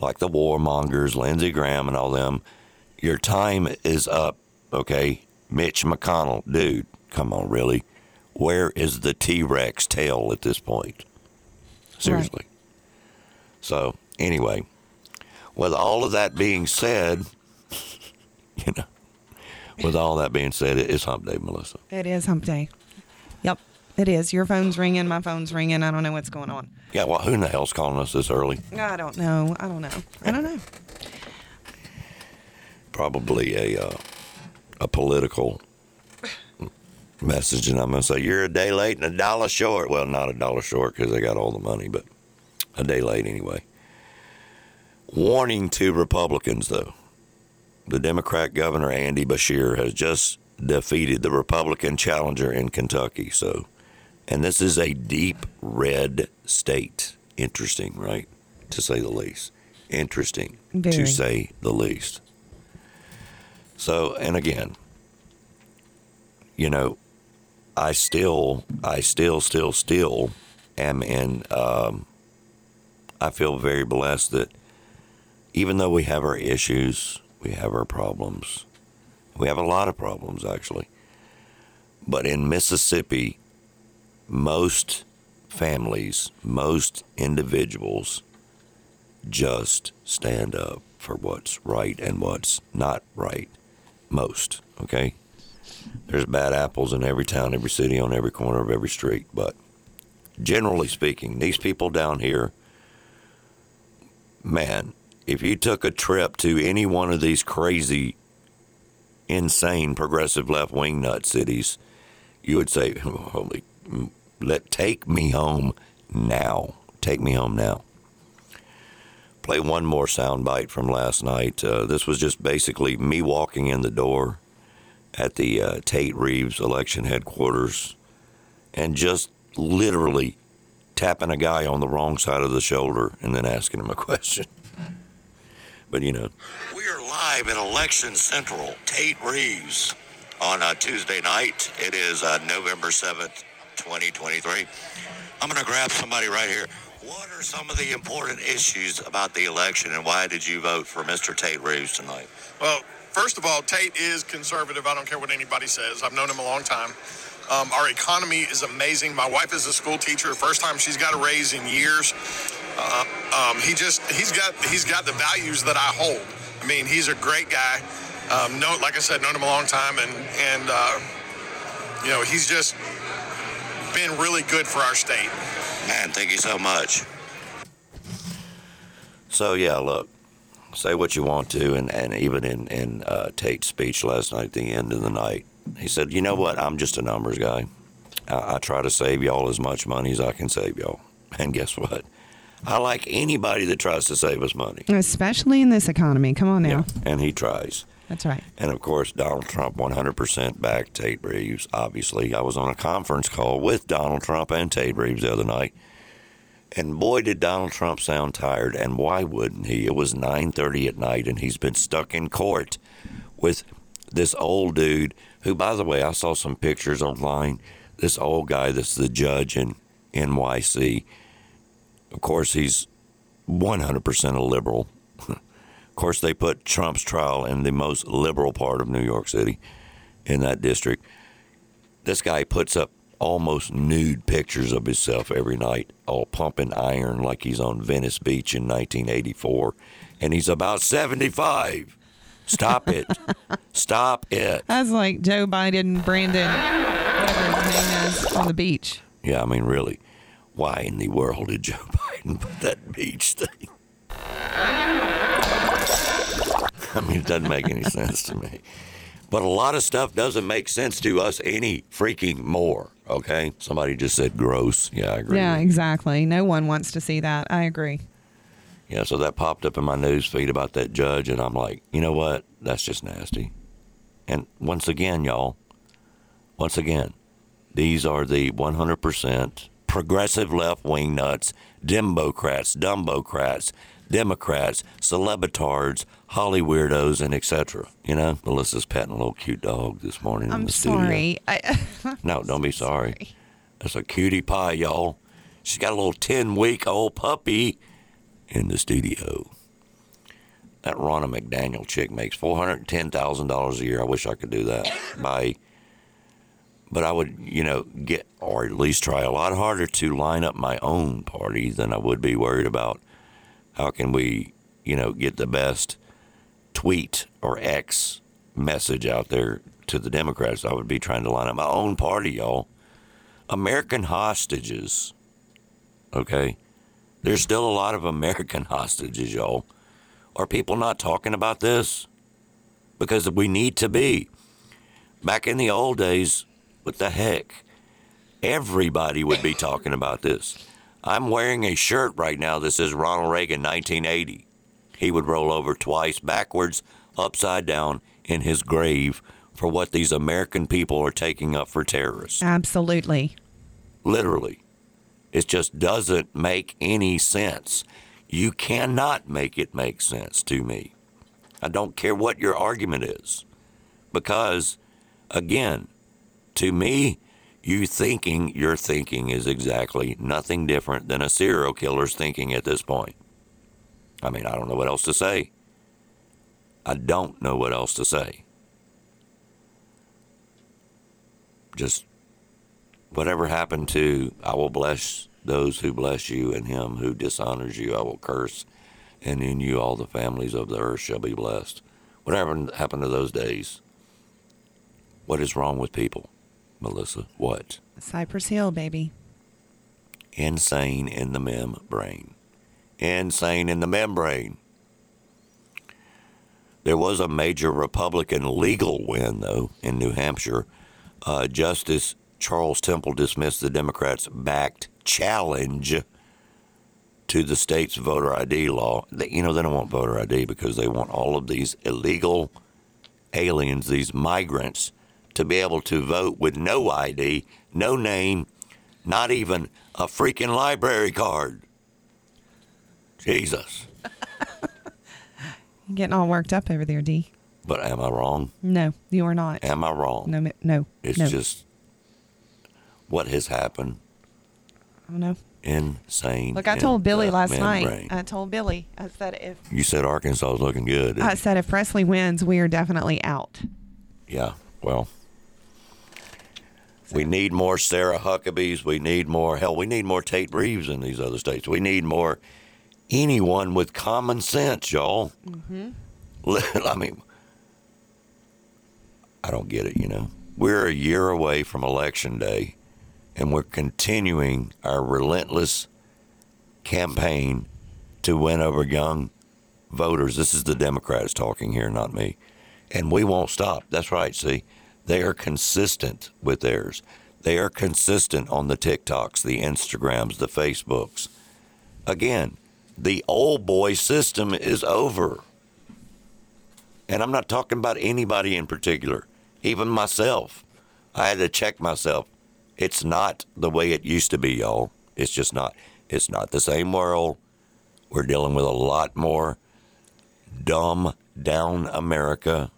like the warmongers, Lindsey Graham, and all them. Your time is up, okay? Mitch McConnell, dude, come on, really? Where is the T Rex tail at this point? Seriously. Right. So, anyway, with all of that being said, (laughs) you know, with all that being said, it is hump day, Melissa. It is hump day. Yep, it is. Your phone's ringing, my phone's ringing. I don't know what's going on. Yeah, well, who in the hell's calling us this early? I don't know. I don't know. I don't know. Probably a uh, a political message, and I'm going to say you're a day late and a dollar short. Well, not a dollar short because they got all the money, but a day late anyway. Warning to Republicans, though. The Democrat Governor Andy Beshear has just defeated the Republican challenger in Kentucky. So, and this is a deep red state. Interesting, right? To say the least. Interesting, Very. to say the least. So, and again, you know, I still, I still, still, still am in. Um, I feel very blessed that even though we have our issues, we have our problems. We have a lot of problems, actually. But in Mississippi, most families, most individuals just stand up for what's right and what's not right. Most, okay? there's bad apples in every town, every city, on every corner of every street. But generally speaking, these people down here, man, if you took a trip to any one of these crazy, insane, progressive left wing nut cities, you would say, "Holy, let take me home now. Take me home now." Play one more soundbite from last night. Uh, this was just basically me walking in the door at the uh, Tate Reeves election headquarters and just literally tapping a guy on the wrong side of the shoulder and then asking him a (laughs) question. But you know, we are live at Election Central, Tate Reeves, on a Tuesday night. It is uh, November 7th, 2023. I'm going to grab somebody right here. What are some of the important issues about the election and why did you vote for Mr. Tate Reeves tonight? Well, first of all, Tate is conservative. I don't care what anybody says. I've known him a long time. Um, our economy is amazing. My wife is a school teacher. First time she's got a raise in years. Uh, um, he just he's got he's got the values that I hold. I mean, he's a great guy. Um, no, like I said, known him a long time, and and uh, you know he's just been really good for our state. Man, thank you so much. So yeah, look, say what you want to, and, and even in in uh, Tate's speech last night, at the end of the night, he said, "You know what? I'm just a numbers guy. I, I try to save y'all as much money as I can save y'all. (laughs) And guess what? I like anybody that tries to save us money, Especially in this economy. Come on now. and he tries." That's right. And of course, Donald Trump 100% backed Tate Reeves. Obviously, I was on a conference call with Donald Trump and Tate Reeves the other night. And boy, did Donald Trump sound tired. And why wouldn't he? It was 9:30 at night, and he's been stuck in court with this old dude. Who, by the way, I saw some pictures online. This old guy that's the judge in NYC. Of course, he's 100% a liberal. Of course, they put Trump's trial in the most liberal part of New York City in that district. This guy puts up almost nude pictures of himself every night, all pumping iron like he's on Venice Beach in 1984, and he's about 75. Stop it. Stop it. That's like Joe Biden, and Brandon, whatever his name is, on the beach. Yeah, I mean, really, why in the world did Joe (laughs) Biden put that beach thing? (laughs) I mean, it doesn't make any sense to me. But a lot of stuff doesn't make sense to us any freaking more. Okay? Somebody just said gross. Yeah, I agree. Yeah, exactly. No one wants to see that. I agree. Yeah, so that popped up in my news feed about that judge, and I'm like, you know what? That's just nasty. And once again, y'all, once again, these are the 100% progressive left wing nuts, Democrats, Dumbocrats, Democrats, celebritards, Holly weirdos, and etc. You know, Melissa's petting a little cute dog this morning in I'm the studio. sorry. I, (laughs) No, don't be sorry. That's a cutie pie, y'all. She's got a little 10 week old puppy in the studio. That Ronna McDaniel chick makes $410,000 a year. I wish I could do that. By, but I would, you know, get, or at least try a lot harder to line up my own party than I would be worried about how can we, you know, get the best tweet or X message out there to the Democrats. I would be trying to line up my own party, y'all. American hostages. Okay? There's still a lot of American (laughs) hostages, y'all. Are people not talking about this? Because we need to be. Back in the old days, what the heck? Everybody would be talking about this. I'm wearing a shirt right now that says Ronald Reagan 1980. He would roll over twice backwards, upside down in his grave for what these American people are taking up for terrorists. absolutely. Literally. It just doesn't make any sense. You cannot make it make sense to me. I don't care what your argument is. Because, again, to me, you thinking your thinking is exactly nothing different than a serial killer's thinking at this point. I mean, I don't know what else to say. I don't know what else to say. Just whatever happened to I will bless those who bless you, and him who dishonors you I will curse, and in you all the families of the earth shall be blessed. Whatever happened to those days? What is wrong with people, Melissa? What? Cypress Hill, baby. Insane in the membrane. Insane in the membrane. There was a major Republican legal win, though, in New Hampshire. Uh, Justice Charles Temple dismissed the Democrats' backed challenge to the state's voter ID law. They, you know, they don't want voter ID because they want all of these illegal aliens, these migrants, to be able to vote with no ID, no name, not even a freaking library card. Jesus. (laughs) You're getting all worked up over there, D. But am I wrong? No, you are not. Am I wrong? No, no. It's no. just what has happened. I don't know. Insane. Look, I told Billy last night. I told Billy. I said if You said Arkansas is looking good. I said if Presley wins, we are definitely out. Yeah, well, we need more Sarah Huckabees. We need more, hell, we need more Tate Reeves in these other states. We need more anyone with common sense, y'all. Mm-hmm. (laughs) I mean, I don't get it, you know. We're a year away from Election Day, and we're continuing our relentless campaign to win over young voters. This is the Democrats talking here, not me. And we won't stop. That's right, see. They are consistent with theirs. They are consistent on the TikToks, the Instagrams, the Facebooks. Again, the old boy system is over. And I'm not talking about anybody in particular, even myself. I had to check myself. It's not the way it used to be, y'all. It's just not. It's not the same world. We're dealing with a lot more dumb down America.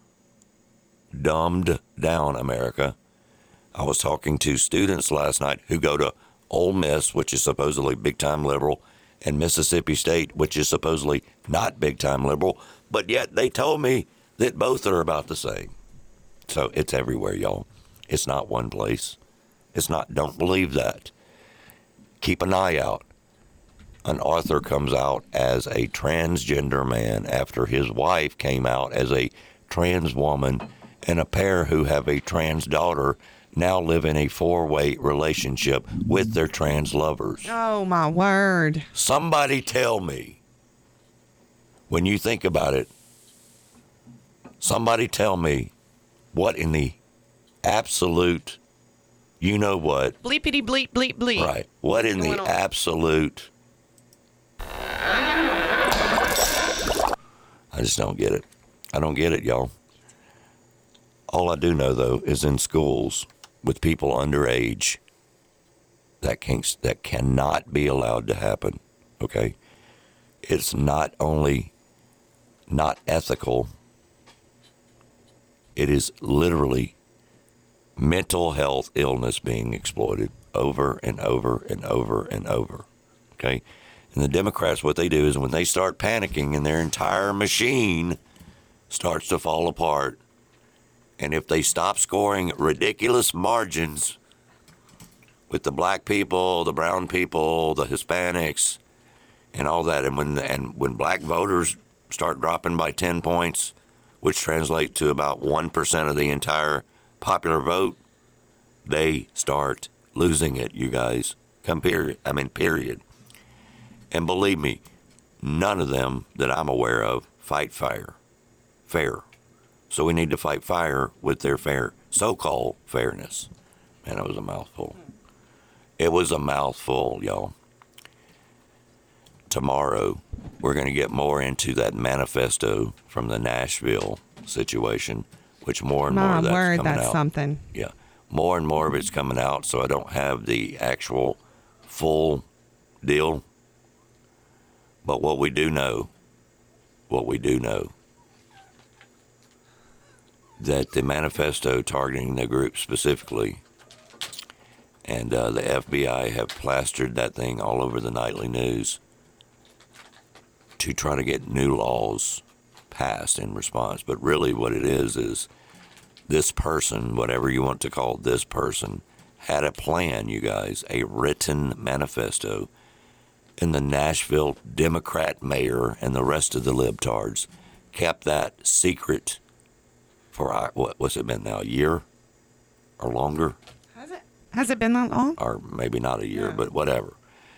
Dumbed down America. I was talking to students last night who go to Ole Miss, which is supposedly big time liberal, and Mississippi State, which is supposedly not big time liberal, but yet they told me that both are about the same. So it's everywhere, y'all. It's not one place. It's not, don't believe that. Keep an eye out. An author comes out as a transgender man after his wife came out as a trans woman, and a pair who have a trans daughter now live in a four way relationship with their trans lovers. Oh my word! Somebody tell me, when you think about it, somebody tell me what in the absolute, you know what, Bleepity bleep bleep bleep. right? What in the on? absolute, I just don't get it. I don't get it, y'all. All I do know, though, is in schools with people underage, that can't, that cannot be allowed to happen. Okay, it's not only not ethical. It is literally mental health illness being exploited over and over and over and over. Okay, and the Democrats, what they do is when they start panicking and their entire machine starts to fall apart, and if they stop scoring ridiculous margins with the black people, the brown people, the Hispanics, and all that, and when and when black voters start dropping by ten points, which translates to about one percent of the entire popular vote, they start losing it. You guys, come period. I mean period. And believe me, none of them that I'm aware of fight fire, fair. So we need to fight fire with their fair, so-called fairness. Man, it was a mouthful. It was a mouthful, y'all. Tomorrow, we're going to get more into that manifesto from the Nashville situation, which more and more My of that's word, coming that's out. something. Yeah, more and more of it's coming out, so I don't have the actual full deal. But what we do know, what we do know, that the manifesto targeting the group specifically, and uh, the FBI have plastered that thing all over the nightly news to try to get new laws passed in response. But really, what it is is this person, whatever you want to call this person, had a plan, you guys, a written manifesto. And the Nashville Democrat mayor and the rest of the libtards kept that secret for, uh, what, what's it been now, a year? or longer, Has it has it been that long? or maybe not a year, but whatever.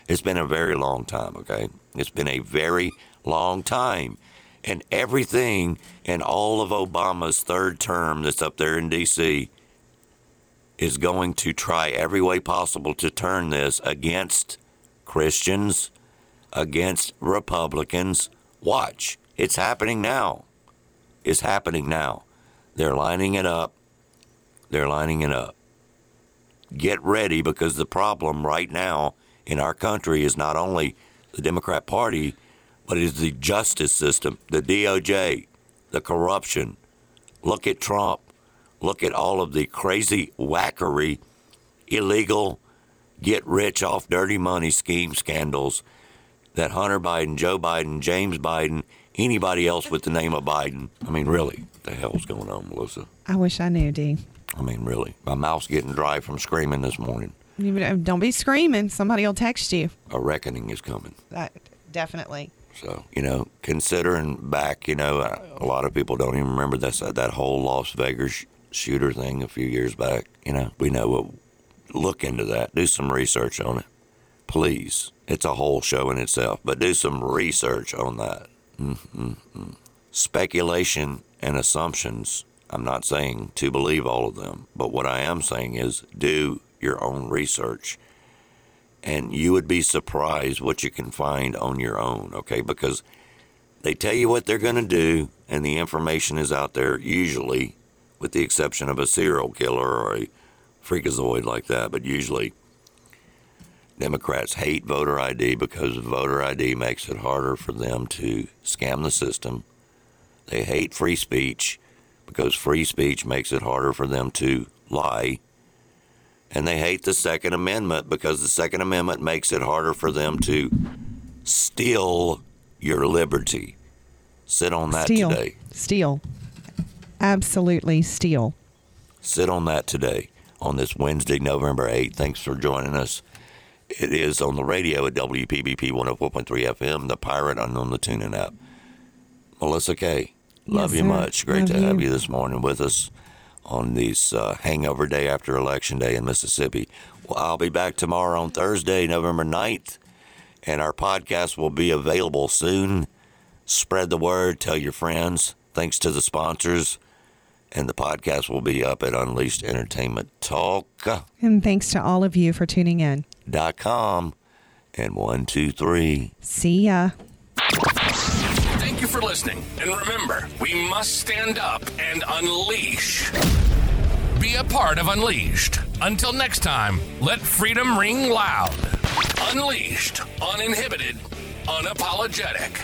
It's been a very long time, okay? It's been a very long time. And everything in all of Obama's third term that's up there in D.C. is going to try every way possible to turn this against Christians, against Republicans. Watch. It's happening now. It's happening now. They're lining it up. They're lining it up. Get ready because the problem right now in our country is not only the Democrat Party, but it is the justice system, the DOJ, the corruption. Look at Trump. Look at all of the crazy wackery, illegal, get rich off dirty money scheme scandals that Hunter Biden, Joe Biden, James Biden, anybody else with the name of Biden. I mean, really, what the hell's going on, Melissa? I wish I knew, D. I mean, really. My mouth's getting dry from screaming this morning. You Don't be screaming. Somebody will text you. A reckoning is coming. That definitely. So, you know, considering back, you know, a lot of people don't even remember that that whole Las Vegas shooter thing a few years back. You know, we know what. Look into that. Do some research on it, please. It's a whole show in itself, but do some research on that. Mm-mm-mm. Speculation and assumptions. I'm not saying to believe all of them, but what I am saying is do your own research and you would be surprised what you can find on your own, okay? Because they tell you what they're going to do, and the information is out there, usually, with the exception of a serial killer or a freakazoid like that. But usually, Democrats hate voter ID because voter ID makes it harder for them to scam the system. They hate free speech because free speech makes it harder for them to lie and they hate the Second Amendment because the Second Amendment makes it harder for them to steal your liberty. Sit on that steal. today. Steal. Absolutely steal. Sit on that today on this Wednesday, November 8th. Thanks for joining us. It is on the radio at WPBP 104.3 FM, the Pirate, and on the TuneIn app. Melissa Kay, love Yes, you sir. much. Great Love to have you. you this morning with us on this uh, hangover day after Election Day in Mississippi. Well, I'll be back tomorrow on Thursday, November 9th, and our podcast will be available soon. Spread the word, tell your friends. Thanks to the sponsors. And the podcast will be up at Unleashed Entertainment Talk. And thanks to all of you for tuning in. Dot com and one two three See ya. Thank you for listening. And remember, we must stand up and unleash. Be a part of Unleashed. Until next time, let freedom ring loud. Unleashed, uninhibited, unapologetic.